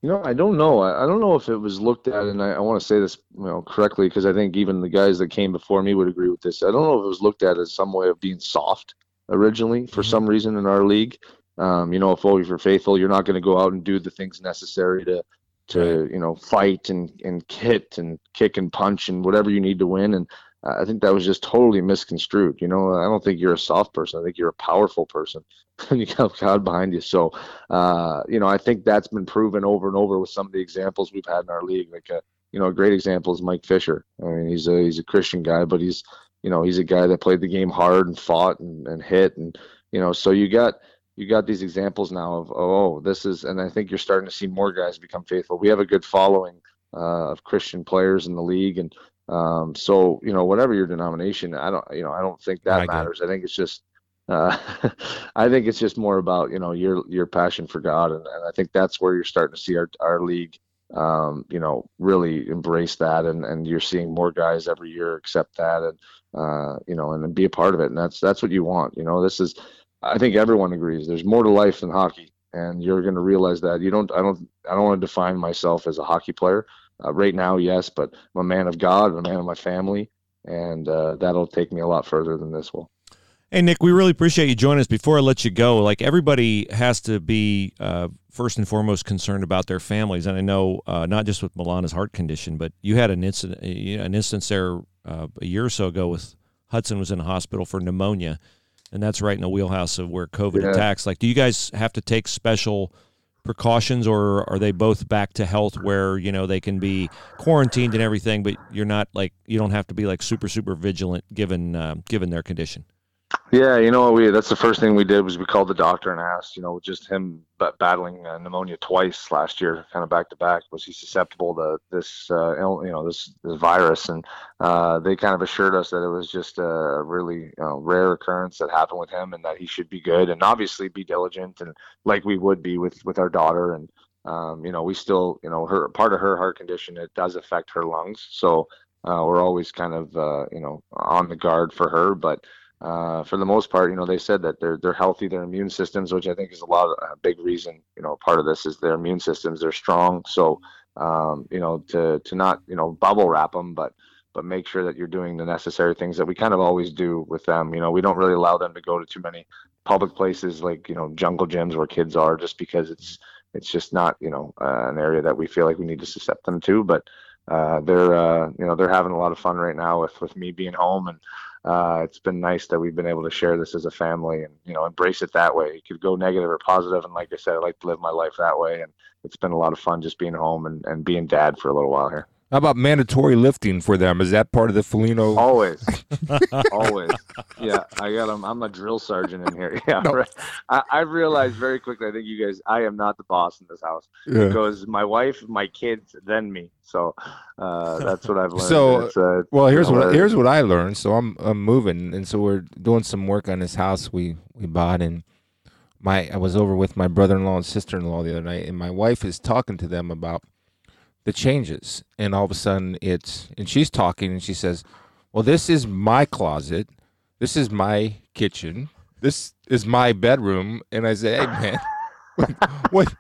You know, I don't know. I, I don't know if it was looked at, and I, I want to say this you know correctly because I think even the guys that came before me would agree with this. I don't know if it was looked at as some way of being soft originally for mm-hmm. some reason in our league. Um, you know, if always you're faithful, you're not going to go out and do the things necessary to to right. you know fight and and hit and kick and punch and whatever you need to win. And I think that was just totally misconstrued. You know, I don't think you're a soft person. I think you're a powerful person, and you got God behind you. So, uh, you know, I think that's been proven over and over with some of the examples we've had in our league. Like a, you know, a great example is Mike Fisher. I mean, he's a he's a Christian guy, but he's you know he's a guy that played the game hard and fought and, and hit and you know so you got you got these examples now of oh this is and I think you're starting to see more guys become faithful. We have a good following uh, of Christian players in the league, and um, so you know whatever your denomination, I don't you know I don't think that I matters. I think it's just uh, I think it's just more about you know your your passion for God, and, and I think that's where you're starting to see our our league um, you know, really embrace that, and and you're seeing more guys every year accept that, and uh, you know, and, and be a part of it, and that's that's what you want. You know, this is I think everyone agrees there's more to life than hockey, and you're going to realize that. You don't. I don't. I don't want to define myself as a hockey player. Uh, right now, yes, but I'm a man of God, I'm a man of my family, and uh, that'll take me a lot further than this will. Hey Nick, we really appreciate you joining us. Before I let you go, like everybody has to be uh, first and foremost concerned about their families, and I know uh, not just with Milana's heart condition, but you had an incident, an instance there uh, a year or so ago with Hudson was in a hospital for pneumonia, and that's right in the wheelhouse of where COVID Yeah. attacks. Like, do you guys have to take special precautions, or are they both back to health where you know they can be quarantined and everything, but you're not like you don't have to be like super super vigilant given uh, given their condition? Yeah, you know, we that's the first thing we did was we called the doctor and asked, you know, just him ba- battling uh, pneumonia twice last year, kind of back to back, was he susceptible to this, uh, you know, this this virus? And uh, they kind of assured us that it was just a really you know, rare occurrence that happened with him, and that he should be good, and obviously be diligent, and like we would be with with our daughter, and um, you know, we still, you know, her part of her heart condition it does affect her lungs, so uh, we're always kind of, uh, you know, on the guard for her, but uh, for the most part, you know, they said that they're they're healthy, their immune systems, which I think is a lot of a big reason. You know, part of this is their immune systems, they're strong. So, um, you know, to to not you know bubble wrap them, but but make sure that you're doing the necessary things that we kind of always do with them. You know, we don't really allow them to go to too many public places like you know jungle gyms where kids are, just because it's it's just not you know uh, an area that we feel like we need to suscept them to. But uh, they're uh, you know they're having a lot of fun right now with with me being home and uh, it's been nice that we've been able to share this as a family and you know embrace it that way. It could go negative or positive, and like I said, I like to live my life that way, and it's been a lot of fun just being home and, and being dad for a little while here. How about mandatory lifting for them? Is that part of the Foligno? Always, always, yeah. I got them. I'm a drill sergeant in here. Yeah, No. right. I, I realized very quickly. I think you guys. I am not the boss in this house. Yeah. It goes my wife, my kids, then me. So uh, that's what I've learned. So, It's, uh, Well, here's what hilarious. here's what I learned. So I'm I'm moving, and so we're doing some work on this house we we bought, and my I was over with my brother-in-law and sister-in-law the other night, and my wife is talking to them about the changes, and all of a sudden it's and she's talking, and she says, "Well, this is my closet, this is my kitchen, this is my bedroom," and I say, "Hey, man." what,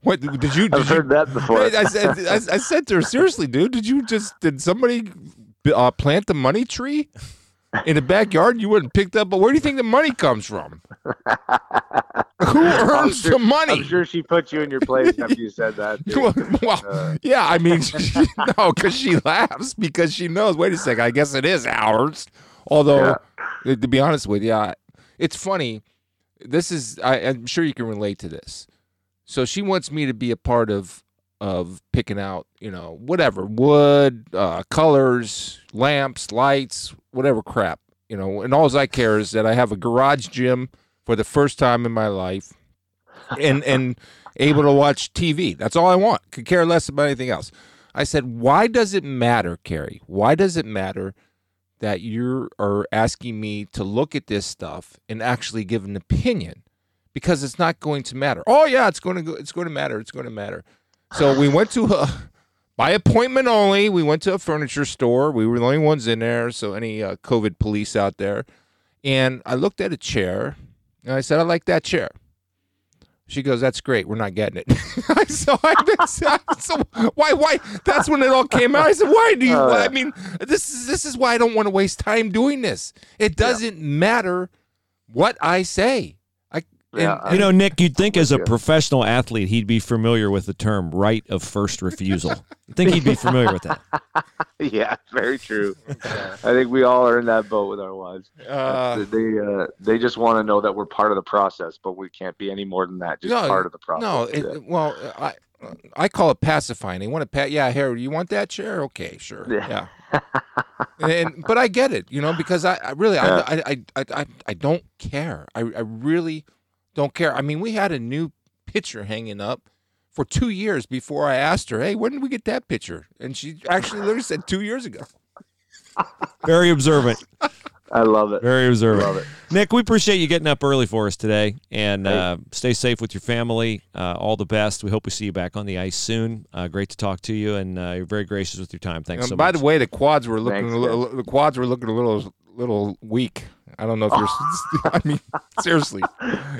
what did you? Did I've you heard that before. I, I said, I, I said to her, seriously, dude, did you just did somebody uh, plant the money tree in the backyard? You wouldn't picked up, but where do you think the money comes from? Who earns sure- the money? I'm sure she put you in your place after you said that. well, Uh, yeah, I mean, she, no, because she laughs because she knows. Wait a second, I guess it is ours. Although, to be honest with you, I- it's funny. This is I, I'm sure you can relate to this. So she wants me to be a part of of picking out, you know, whatever wood, uh, colors, lamps, lights, whatever crap, you know. And all I care is that I have a garage gym for the first time in my life, and and able to watch TV. That's all I want. Could care less about anything else. I said, why does it matter, Carrie? Why does it matter that you are asking me to look at this stuff and actually give an opinion? Because it's not going to matter. Oh yeah, it's going to go. It's going to matter. It's going to matter. So we went to a by appointment only. We went to a furniture store. We were the only ones in there. So any uh, COVID police out there, and I looked at a chair and I said, I like that chair. She goes, "That's great. We're not getting it." so I so why why? That's when it all came out. I said, "Why do you?" Yeah. I mean, this is this is why I don't want to waste time doing this. It doesn't matter what I say. I Yeah, and- You know, Nick, you'd think as a you. professional athlete, he'd be familiar with the term right of first refusal. you think he'd be familiar with that? yeah, very true. I think we all are in that boat with our wives. uh, they uh, they just want to know that we're part of the process, but we can't be any more than that. Just No, part of the process. No, it, well, I I call it pacifying. They want to pat. Yeah, Harry, you want that chair? Okay, sure. Yeah. Yeah. and but I get it, you know, because I, I really Yeah. I, I, I I I don't care. I I really don't care. I mean, we had a new picture hanging up for two years before I asked her, "Hey, when did we get that picture?" And she actually literally said two years ago. Very observant. I love it. Very observant. Love it. Nick, we appreciate you getting up early for us today, and Hey. uh, stay safe with your family. Uh, all the best. We hope we see you back on the ice soon. Uh, great to talk to you, and uh, you're very gracious with your time. Thanks And so by much. By the way, the quads were looking Thanks, a little, the quads were looking a little little weak. I don't know if you're. I mean, seriously,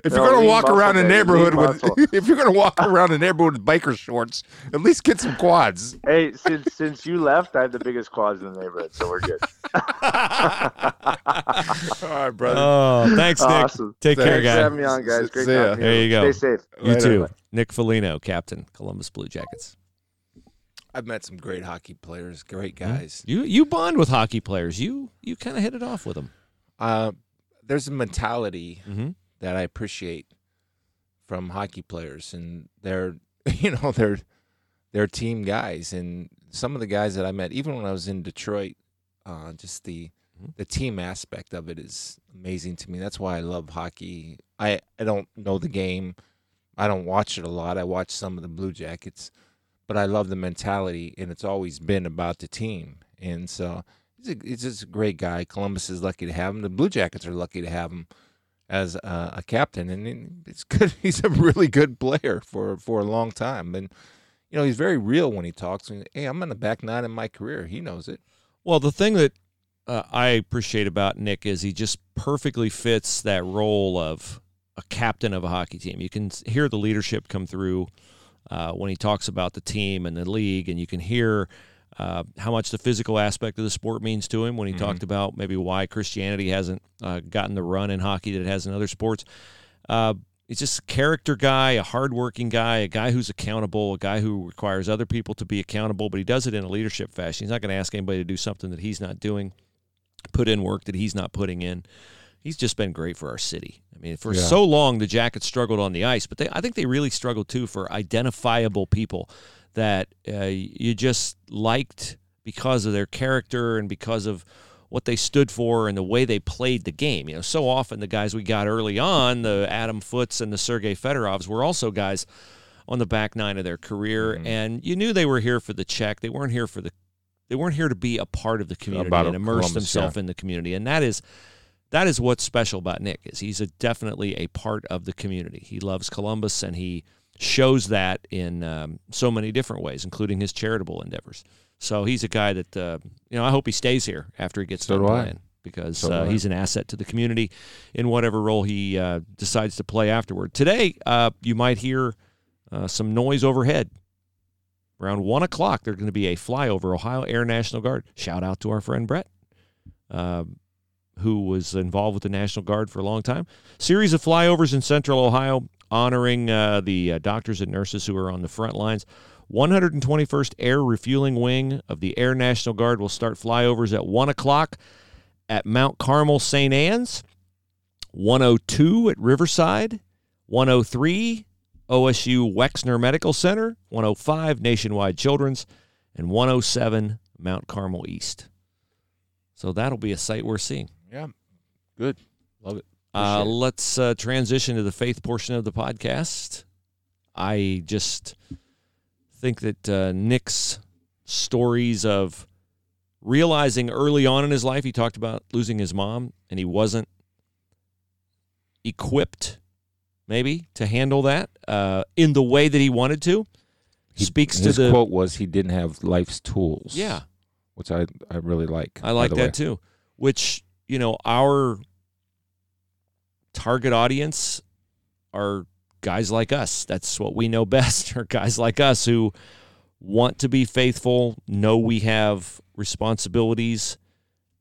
if No, you're gonna walk muscle, around the baby, neighborhood with, if you're gonna walk around the neighborhood with biker shorts, at least get some quads. Hey, since since you left, I have the biggest quads in the neighborhood, so we're good. All right, brother. Oh, thanks, Nick. Awesome. Take care, Thanks, Thanks for having me on, guys. Great See ya. talking There you go. Stay safe. You Later. too. Nick Foligno, captain, Columbus Blue Jackets. I've met some great hockey players, great Hmm? guys. You you bond with hockey players. You you kind of hit it off with them. Uh, there's a mentality Mm-hmm. that I appreciate from hockey players, and they're you know they're they're team guys, and some of the guys that I met, even when I was in Detroit, uh, just the Mhm. the team aspect of it is amazing to me. That's why I love hockey. I I don't know the game, I don't watch it a lot. I watch some of the Blue Jackets, but I love the mentality, and it's always been about the team, and so. He's, a, he's just a great guy. Columbus is lucky to have him. The Blue Jackets are lucky to have him as a, a captain, and it's good. He's a really good player for for a long time, and you know he's very real when he talks. Hey, I'm on the back nine in my career. He knows it. Well, the thing that uh, I appreciate about Nick is he just perfectly fits that role of a captain of a hockey team. You can hear the leadership come through uh, when he talks about the team and the league, and you can hear uh, how much the physical aspect of the sport means to him when he Mhm. talked about maybe why Christianity hasn't uh, gotten the run in hockey that it has in other sports. Uh, he's just a character guy, a hardworking guy, a guy who's accountable, a guy who requires other people to be accountable, but he does it in a leadership fashion. He's not going to ask anybody to do something that he's not doing, put in work that he's not putting in. He's just been great for our city. I mean, for Yeah. so long the Jackets struggled on the ice, but they, I think they really struggled too for identifiable people that uh, you just liked because of their character and because of what they stood for and the way they played the game. You know, so often the guys we got early on, the Adam Footes and the Sergei Fedorovs, were also guys on the back nine of their career, Mhm. and you knew they were here for the check. They weren't here for the. They weren't here to be a part of the community About and immerse Columbus, themselves in the community, and that is that is what's special about Nick is he's a, definitely a part of the community. He loves Columbus, and he shows that in um, so many different ways, including his charitable endeavors. So he's a guy that uh, you know. I hope he stays here after he gets So done I. playing because So uh, he's an asset to the community in whatever role he uh, decides to play afterward. Today, uh, you might hear uh, some noise overhead. Around one o'clock, there's going to be a flyover Ohio Air National Guard. Shout out to our friend Brett, uh, who was involved with the National Guard for a long time. Series of flyovers in Central Ohio honoring uh, the uh, doctors and nurses who are on the front lines. 121st Air Refueling Wing of the Air National Guard will start flyovers at 1 o'clock at Mount Carmel St. Anne's, 102 at Riverside, 103 OSU Wexner Medical Center, 105 Nationwide Children's, and 107 Mount Carmel East. So that'll be a sight we're seeing. Yeah, good. Love it. Uh, let's uh, transition to the faith portion of the podcast. I just think that uh, Nick's stories of realizing early on in his life, he talked about losing his mom, and he wasn't equipped, maybe, to handle that uh, in the way that he wanted to. He- speaks to his the quote was he didn't have life's tools. yeah. which I I really like. I like that way. too. Which you know, our target audience are guys like us. That's what we know best. Are guys like us who want to be faithful, know we have responsibilities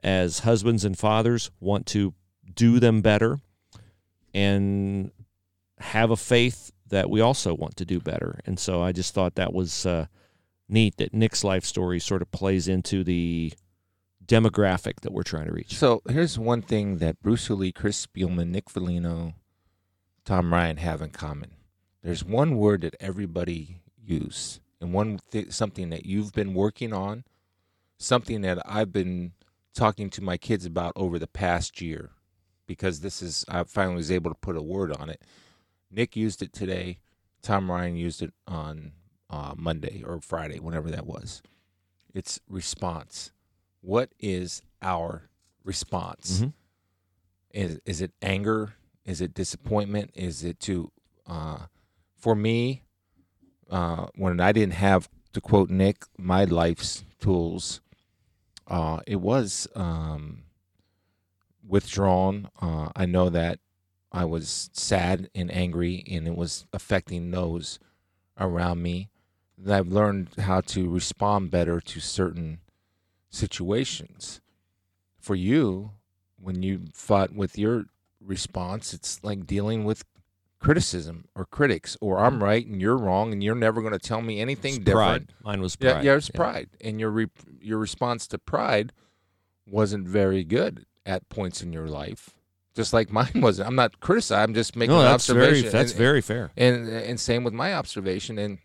as husbands and fathers, want to do them better, and have a faith that we also want to do better. And so I just thought that was uh, neat that Nick's life story sort of plays into the demographic that we're trying to reach. So here's one thing that Bruce Hooley, Chris Spielman, Nick Foligno, Tom Ryan have in common. There's one word that everybody use, and one th- something that you've been working on, something that I've been talking to my kids about over the past year, because this is I finally was able to put a word on it. Nick used it today. Tom Ryan used it on uh, Monday or Friday, whenever that was. It's response. What is our response? Mhm. Is is it anger? Is it disappointment? Is it to uh, for me uh, when I didn't have to quote Nick my life's tools? Uh, it was um, withdrawn. Uh, I know that I was sad and angry, and it was affecting those around me. And I've learned how to respond better to certain situations. For you, when you fought with your response, it's like dealing with criticism or critics, or I'm mm-hmm. right and you're wrong, and you're never going to tell me anything It's different. Pride. Mine was pride. Yeah, yeah, it's pride, and your re- your response to pride wasn't very good at points in your life, just like mine wasn't. I'm not criticizing. I'm just making No, an that's very observation. that's and, very fair. and and same with my observation. And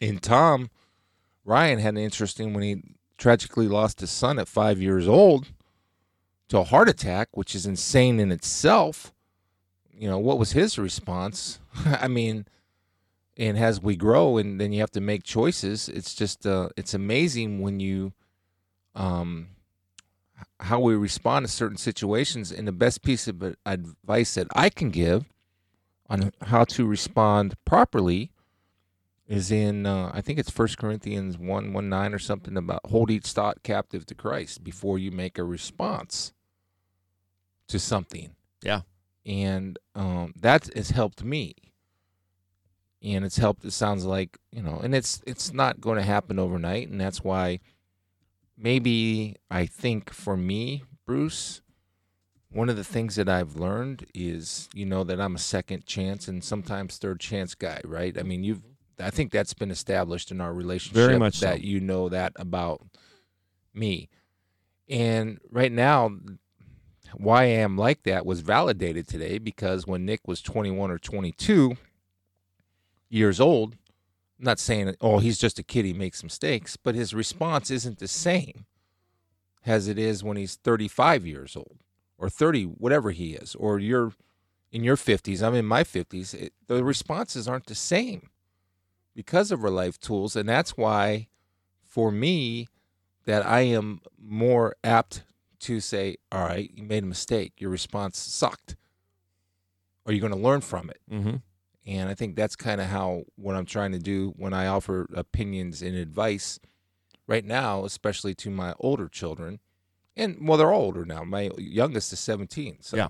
in Tom, Ryan had an interesting when he tragically lost his son at five years old to a heart attack, which is insane in itself. You know, what was his response? I mean, and as we grow and then you have to make choices, it's just uh, it's amazing when you um how we respond to certain situations and the best piece of advice that I can give on how to respond properly is in uh, I think it's First Corinthians 1 1 9 or something about hold each thought captive to Christ before you make a response to something. Yeah. And um, that has helped me. And it's helped it sounds like, you know, and it's it's not going to happen overnight and that's why maybe I think for me, Bruce, one of the things that I've learned is, you know, that I'm a second chance and sometimes third chance guy, right? I mean, you've, I think that's been established in our relationship. Very much so. that you know that about me. And right now, why I am like that was validated today because when Nick was 21 or 22 years old, I'm not saying, oh, he's just a kid, he makes mistakes, but his response isn't the same as it is when he's 35 years old or 30, whatever he is, or you're in your 50s, I'm in my 50s. It, the responses aren't the same because of our life tools. And that's why, for me, that I am more apt to say, all right, you made a mistake. Your response sucked. Are you going to learn from it? Mm-hmm. And I think that's kind of how what I'm trying to do when I offer opinions and advice right now, especially to my older children. And well, they're all older now. My youngest is 17. So Yeah.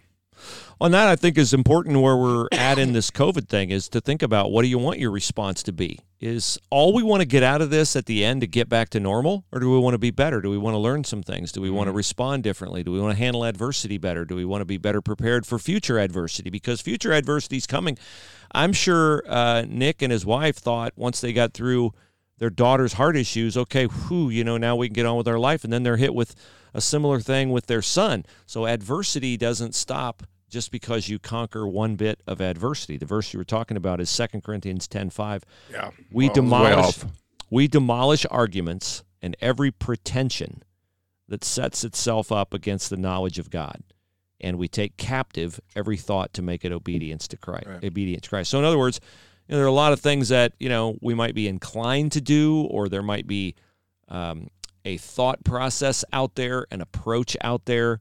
On that, I think is important where we're at in this COVID thing is to think about what do you want your response to be? Is all we want to get out of this at the end to get back to normal, or do we want to be better? Do we want to learn some things? Do we want to respond differently? Do we want to handle adversity better? Do we want to be better prepared for future adversity? Because future adversity is coming. I'm sure uh, Nick and his wife thought once they got through their daughter's heart issues, okay, whew, you know, now we can get on with our life. And then they're hit with a similar thing with their son. So adversity doesn't stop just because you conquer one bit of adversity. The verse you were talking about is 2 Corinthians 10:5. yeah. We Well, demolish we demolish arguments and every pretension that sets itself up against the knowledge of God. And we take captive every thought to make it obedience to Christ. Right. Obedience to Christ. So in other words, you know, there are a lot of things that, you know, we might be inclined to do, or there might be um, a thought process out there, an approach out there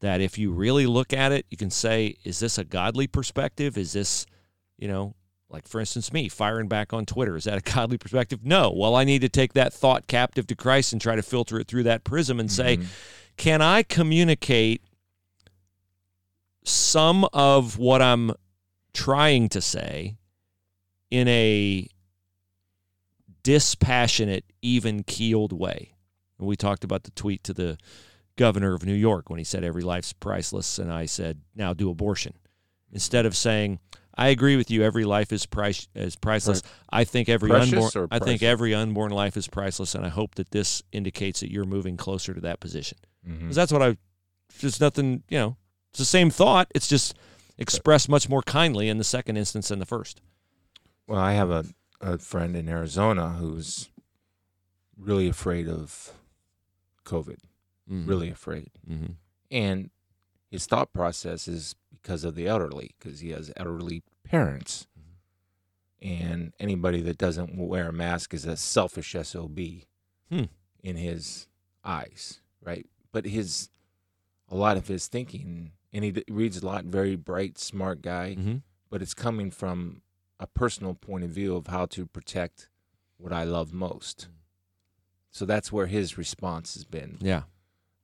that if you really look at it, you can say, is this a godly perspective? Is this, you know, like for instance, me firing back on Twitter, is that a godly perspective? No. Well, I need to take that thought captive to Christ and try to filter it through that prism and say, Mhm. can I communicate some of what I'm trying to say in a dispassionate, even keeled way? And we talked about the tweet to the governor of New York when he said every life's priceless, and I said now do abortion instead of saying I agree with you every life is price is priceless. I think every Precious unborn I think every unborn life is priceless, and I hope that this indicates that you're moving closer to that position. Mhm. 'Cause that's what I. Just nothing, you know. It's the same thought. It's just expressed much more kindly in the second instance than the first. Well, I have a, a friend in Arizona who's really afraid of COVID, Mhm. really afraid. Mhm. And his thought process is because of the elderly, because he has elderly parents. And anybody that doesn't wear a mask is a selfish SOB Hmm. in his eyes, right? But his, a lot of his thinking, and he reads a lot, very bright, smart guy, Mhm. but it's coming from a personal point of view of how to protect what I love most. Mm. So that's where his response has been Yeah.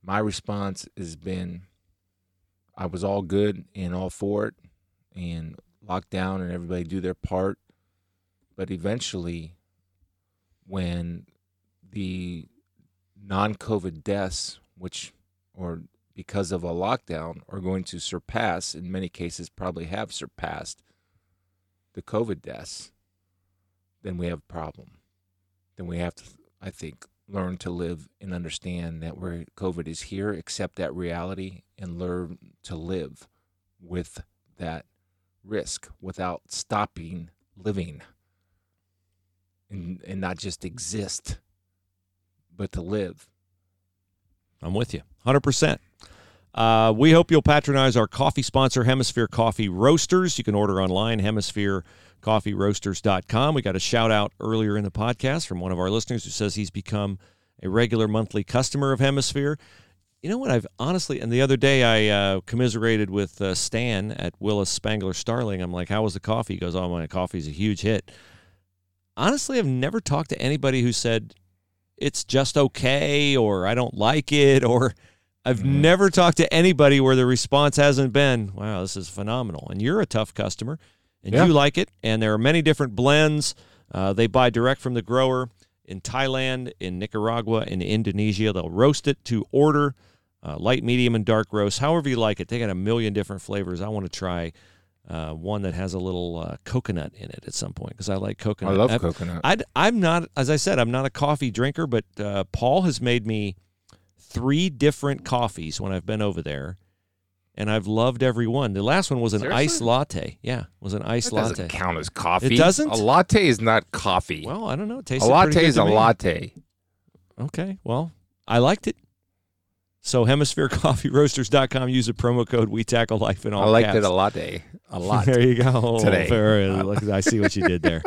my response has been I was all good and all for it, and lockdown and everybody do their part. But eventually, when the non-COVID deaths, which or because of a lockdown, are going to surpass, in many cases, probably have surpassed the COVID deaths, then we have a problem. Then we have to, I think, learn to live and understand that where COVID is here, accept that reality, and learn to live with that risk without stopping living and, and not just exist, but to live. I'm with you 100%. Uh, we hope you'll patronize our coffee sponsor, Hemisphere Coffee Roasters. You can order online, hemispherecoffeeroasters.com. We got a shout out earlier in the podcast from one of our listeners who says he's become a regular monthly customer of Hemisphere. You know what? I've honestly, and the other day I uh, commiserated with uh, Stan at Willis Spangler Starling. I'm like, how was the coffee? He goes, oh, my coffee's a huge hit. Honestly, I've never talked to anybody who said it's just okay or I don't like it or I've Mhm. never talked to anybody where the response hasn't been, wow, this is phenomenal. And you're a tough customer and Yeah. you like it. And there are many different blends. Uh, they buy direct from the grower in Thailand, in Nicaragua, in Indonesia. They'll roast it to order, uh, light, medium, and dark roast, however you like it. They got a million different flavors. I want to try uh, one that has a little uh, coconut in it at some point because I like coconut. I love I've- coconut. I, I'm not, as I said, I'm not a coffee drinker, but uh, Paul has made me three different coffees when I've been over there, and I've loved every one. The last one was an Seriously? iced latte. Yeah, was an iced that latte. doesn't count as coffee. It doesn't? A latte is not coffee. Well, I don't know. It tastes a latte is a me. latte. Okay, well, I liked it. So hemispherecoffeeroasters.com. Use the promo code We Tackle Life in all I liked caps. it a latte. A lot. There you go. Oh, Today. Very- I see what you did there.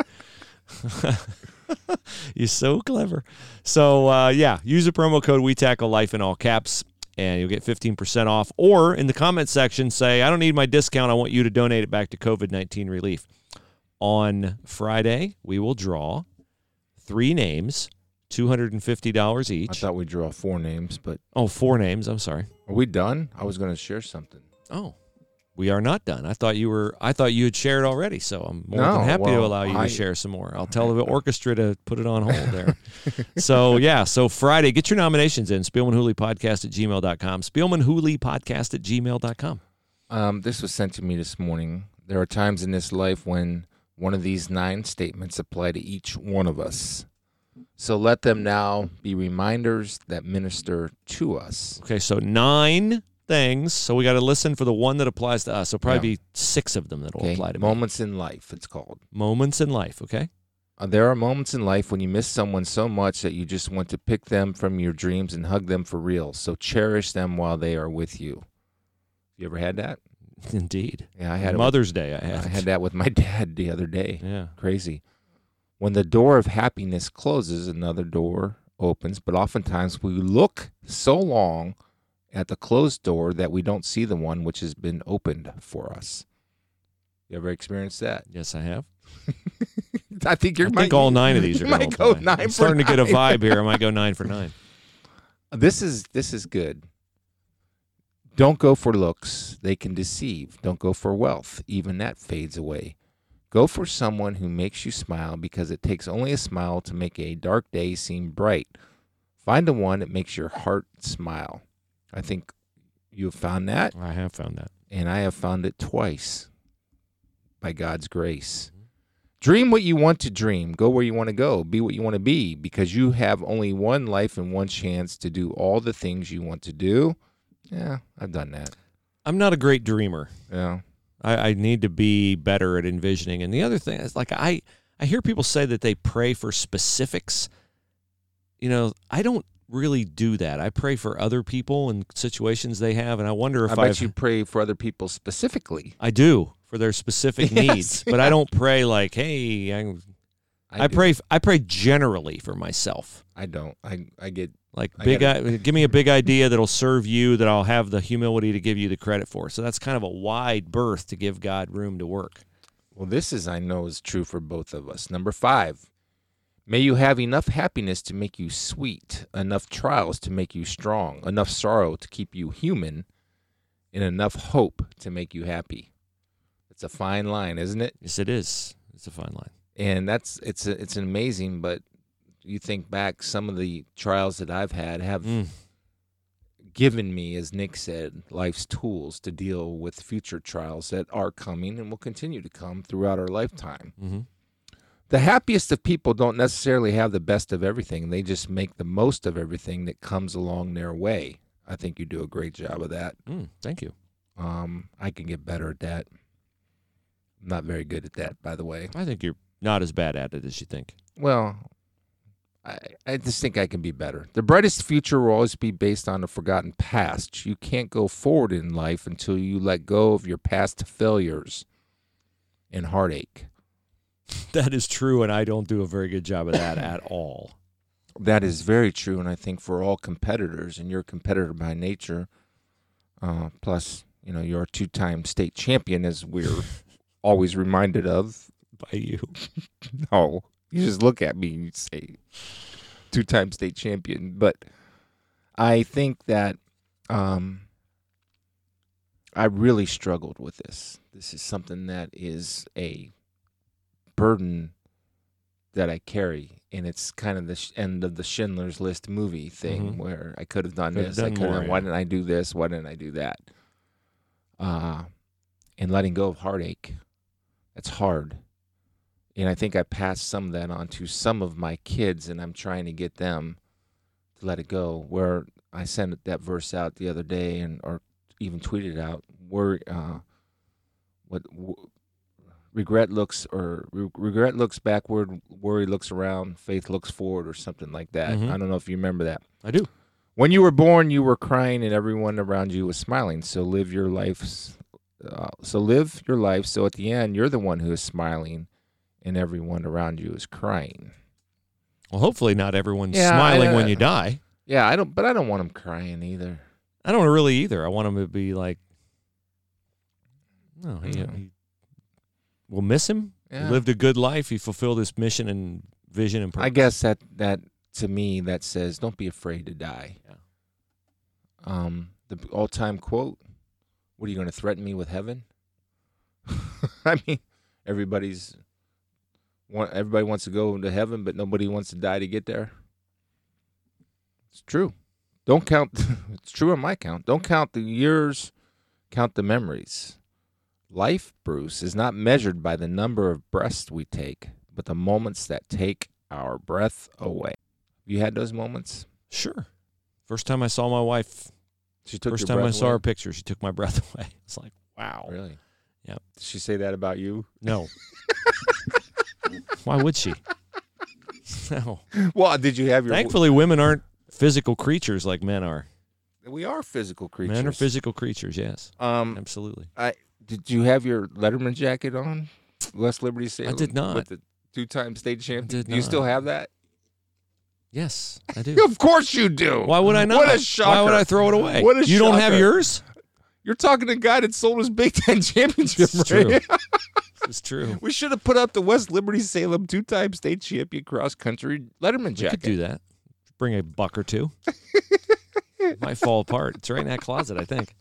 You're so clever. So uh, yeah, use the promo code We Tackle Life in all caps, and you'll get 15% off. Or in the comment section, say, "I don't need my discount. I want you to donate it back to COVID 19 relief." On Friday, we will draw three names, two hundred and fifty dollars each. I thought we'd draw four names, but oh, four names. I'm sorry. are we done? I was going to share something. Oh, we are not done. I thought you were. I thought you had shared already. So I'm more No, than happy to allow you I- to share some more. I'll tell the orchestra to put it on hold there. so yeah. So Friday, get your nominations in. Spielmanhooley podcast at gmail.com. Spielman podcast at gmail.com. Um, this was sent to me this morning. There are times in this life when one of these nine statements apply to each one of us. So let them now be reminders that minister to us. Okay. So nine things. So we got to listen for the one that applies to us. So probably be six of them that will Okay, apply to me. moments in life. It's called. Moments in life. Okay. Uh, there are moments in life when you miss someone so much that you just want to pick them from your dreams and hug them for real. So cherish them while they are with you. You ever had that? Indeed. Yeah, I had Mother's Day. I had. I had that with my dad the other day. Yeah. Crazy. When the door of happiness closes, another door opens. But oftentimes we look so long at the closed door that we don't see the one which has been opened for us. You ever experienced that? Yes, I have. I think you're. I think all nine of these are might go nine I'm for starting to get a vibe here. I might go nine for nine. This is this is good. Don't go for looks, they can deceive. Don't go for wealth, even that fades away. Go for someone who makes you smile because it takes only a smile to make a dark day seem bright. Find the one that makes your heart smile. I think you have found that, I have found that. and I have found it twice by God's grace. Mm-hmm. Dream what you want to dream. Go where you want to go. Be what you want to be because you have only one life and one chance to do all the things you want to do. Yeah, I've done that. I'm not a great dreamer. Yeah. I, I need to be better at envisioning. And the other thing is, like, I I hear people say that they pray for specifics. You know, I don't really do that. I pray for other people and situations they have, and I wonder if I bet I've- you pray for other people specifically. I do for their specific Yes, needs, but I don't pray like, hey, I, I, do. pray. I pray generally for myself. I don't. I I get Like I big, gotta- i- give me a big idea that'll serve you that I'll have the humility to give you the credit for. So that's kind of a wide berth to give God room to work. Well, this is, I know, is true for both of us. Number five, may you have enough happiness to make you sweet, enough trials to make you strong, enough sorrow to keep you human, and enough hope to make you happy. It's a fine line, isn't it? Yes, it is. It's a fine line. And that's it's a, it's amazing, but you think back some of the trials that I've had have Mm. given me, as Nick said, life's tools to deal with future trials that are coming and will continue to come throughout our lifetime. hmm The happiest of people don't necessarily have the best of everything. They just make the most of everything that comes along their way. I think you do a great job of that. Mm, thank you. Um, I can get better at that. I'm not very good at that, by the way. I think you're not as bad at it as you think. Well, I, I just think I can be better. The brightest future will always be based on a forgotten past. You can't go forward in life until you let go of your past failures and heartache. That is true, and I don't do a very good job of that at all. That is very true, and I think for all competitors, and you're a competitor by nature, uh, plus you know you're a two-time state champion, as we're always reminded of. By you. No, you just look at me and you say two-time state champion. But I think that um, I really struggled with this. This is something that is a burden that I carry, and it's kind of the sh- end of the Schindler's List movie thing Mhm. where I could have done Could have this. I could have. Why didn't I do this? Why didn't I do that? Uh, and letting go of heartache. That's hard. And I think I passed some of that on to some of my kids, and I'm trying to get them to let it go. Where I sent that verse out the other day, and or even tweeted out, where uh, what w- regret looks or re- regret looks backward, worry looks around, faith looks forward, or something like that. Mhm. I don't know if you remember that. I do. When you were born, you were crying, and everyone around you was smiling. So live your life. Uh, so live your life. So at the end, you're the one who is smiling, and everyone around you is crying. Well, hopefully not everyone's Yeah, smiling I- when you die. Yeah, I don't, but I don't want them crying either. I don't really either. I want them to be like, no, he, Mhm. he we'll miss him. Yeah. He lived a good life. He fulfilled his mission and vision and purpose. I guess that that to me that says don't be afraid to die. Yeah. Um, the all-time quote: "What are you going to threaten me with heaven?" I mean, everybody's want everybody wants to go to heaven, but nobody wants to die to get there. It's true. Don't count. it's true on my count. Don't count the years. Count the memories. Life, Bruce, is not measured by the number of breaths we take, but the moments that take our breath away. You had those moments. Sure. First time I saw my wife, She took first time I saw away? her picture, she took my breath away. It's like, wow. Really? Yeah. Did she say that about you? No. Why would she? No. Well, did you have your? Thankfully, women aren't physical creatures like men are. we are physical creatures. Men are physical creatures, yes. Um, Absolutely. Did you have your Letterman jacket on? West Liberty Salem. I did not. With the two-time state champion. did Do you still have that? Yes, I do. Of course you do. Why would I not? What a shocker! Why would I throw it away? What a you don't have yours? You're talking to a guy that sold his Big Ten championship It's ring. true. It's true. we should have put up the West Liberty Salem two-time state champion cross country Letterman We jacket. could do that. Bring a buck or two. Might fall apart. It's right in that closet, I think.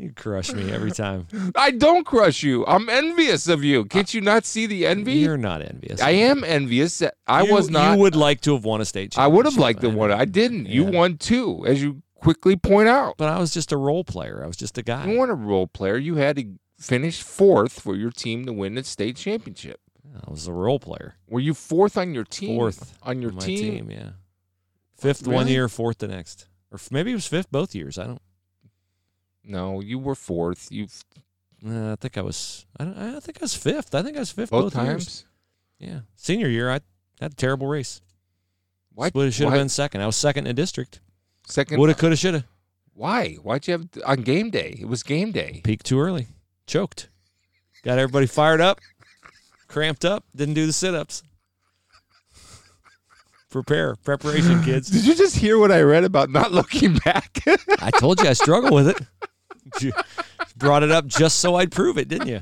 You crush me every time. I don't crush you. I'm envious of you. Can't you not see the envy? You're not envious. I am envious. I You- was not. You would like to have won a state championship. I would have liked to one. know. I didn't. You won two, as you quickly point out. But I was just a role player. I was just a guy. You weren't a role player. You had to finish fourth for your team to win the state championship. I was a role player. Were you fourth on your team? Fourth on your on team? team. Yeah. Fifth one year, fourth the next, or maybe it was fifth both years. I don't. No, you were fourth. You Uh, I think I was. I, don't, I think I was fifth. I think I was fifth both, both, times. years. Yeah, senior year I had a terrible race. Why? Split should have been second. I was second in district. second. Woulda, coulda, shoulda. Why? Why'd you have on game day? It was game day. Peaked too early. Choked. Got everybody fired up, cramped up. Didn't do the sit ups. Prepare preparation, kids. Did you just hear what I read about not looking back? I told you I struggle with it. You brought it up just so I'd prove it, didn't you?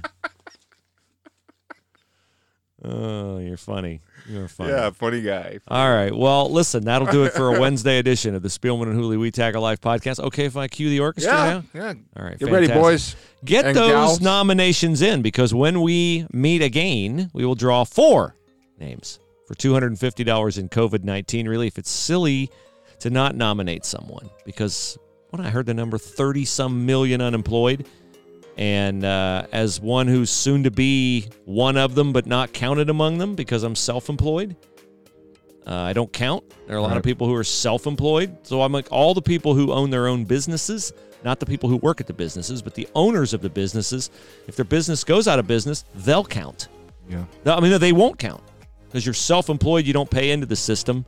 Oh, you're funny. You're funny. Yeah, funny guy. All right. Well, listen, that'll do it for a Wednesday edition of the Spielman and Hooley We Tackle Life podcast. Okay, if I cue the orchestra Yeah, now? yeah. All right. Get ready, boys. Get and those gals. nominations in because when we meet again, we will draw four names for $250 in COVID 19 relief. It's silly to not nominate someone because when I heard the number 30 some million unemployed, and uh, as one who's soon to be one of them but not counted among them because I'm self employed, uh, I don't count. There are a lot of people who are self employed. So I'm like all the people who own their own businesses, not the people who work at the businesses, but the owners of the businesses. If their business goes out of business, they'll count. Yeah. No, I mean, they won't count because you're self employed, you don't pay into the system.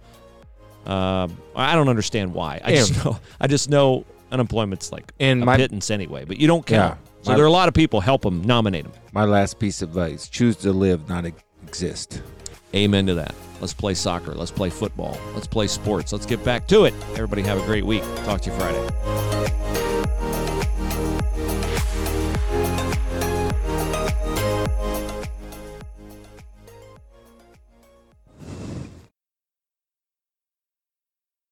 Um, I don't understand why. I just know, I just know unemployment's like And a my- pittance anyway, but you don't count. Yeah. So My- there are a lot of people. Help them, nominate them. My last piece of advice: choose to live, not exist. Amen to that. Let's play soccer. Let's play football. Let's play sports. Let's get back to it. Everybody have a great week. Talk to you Friday.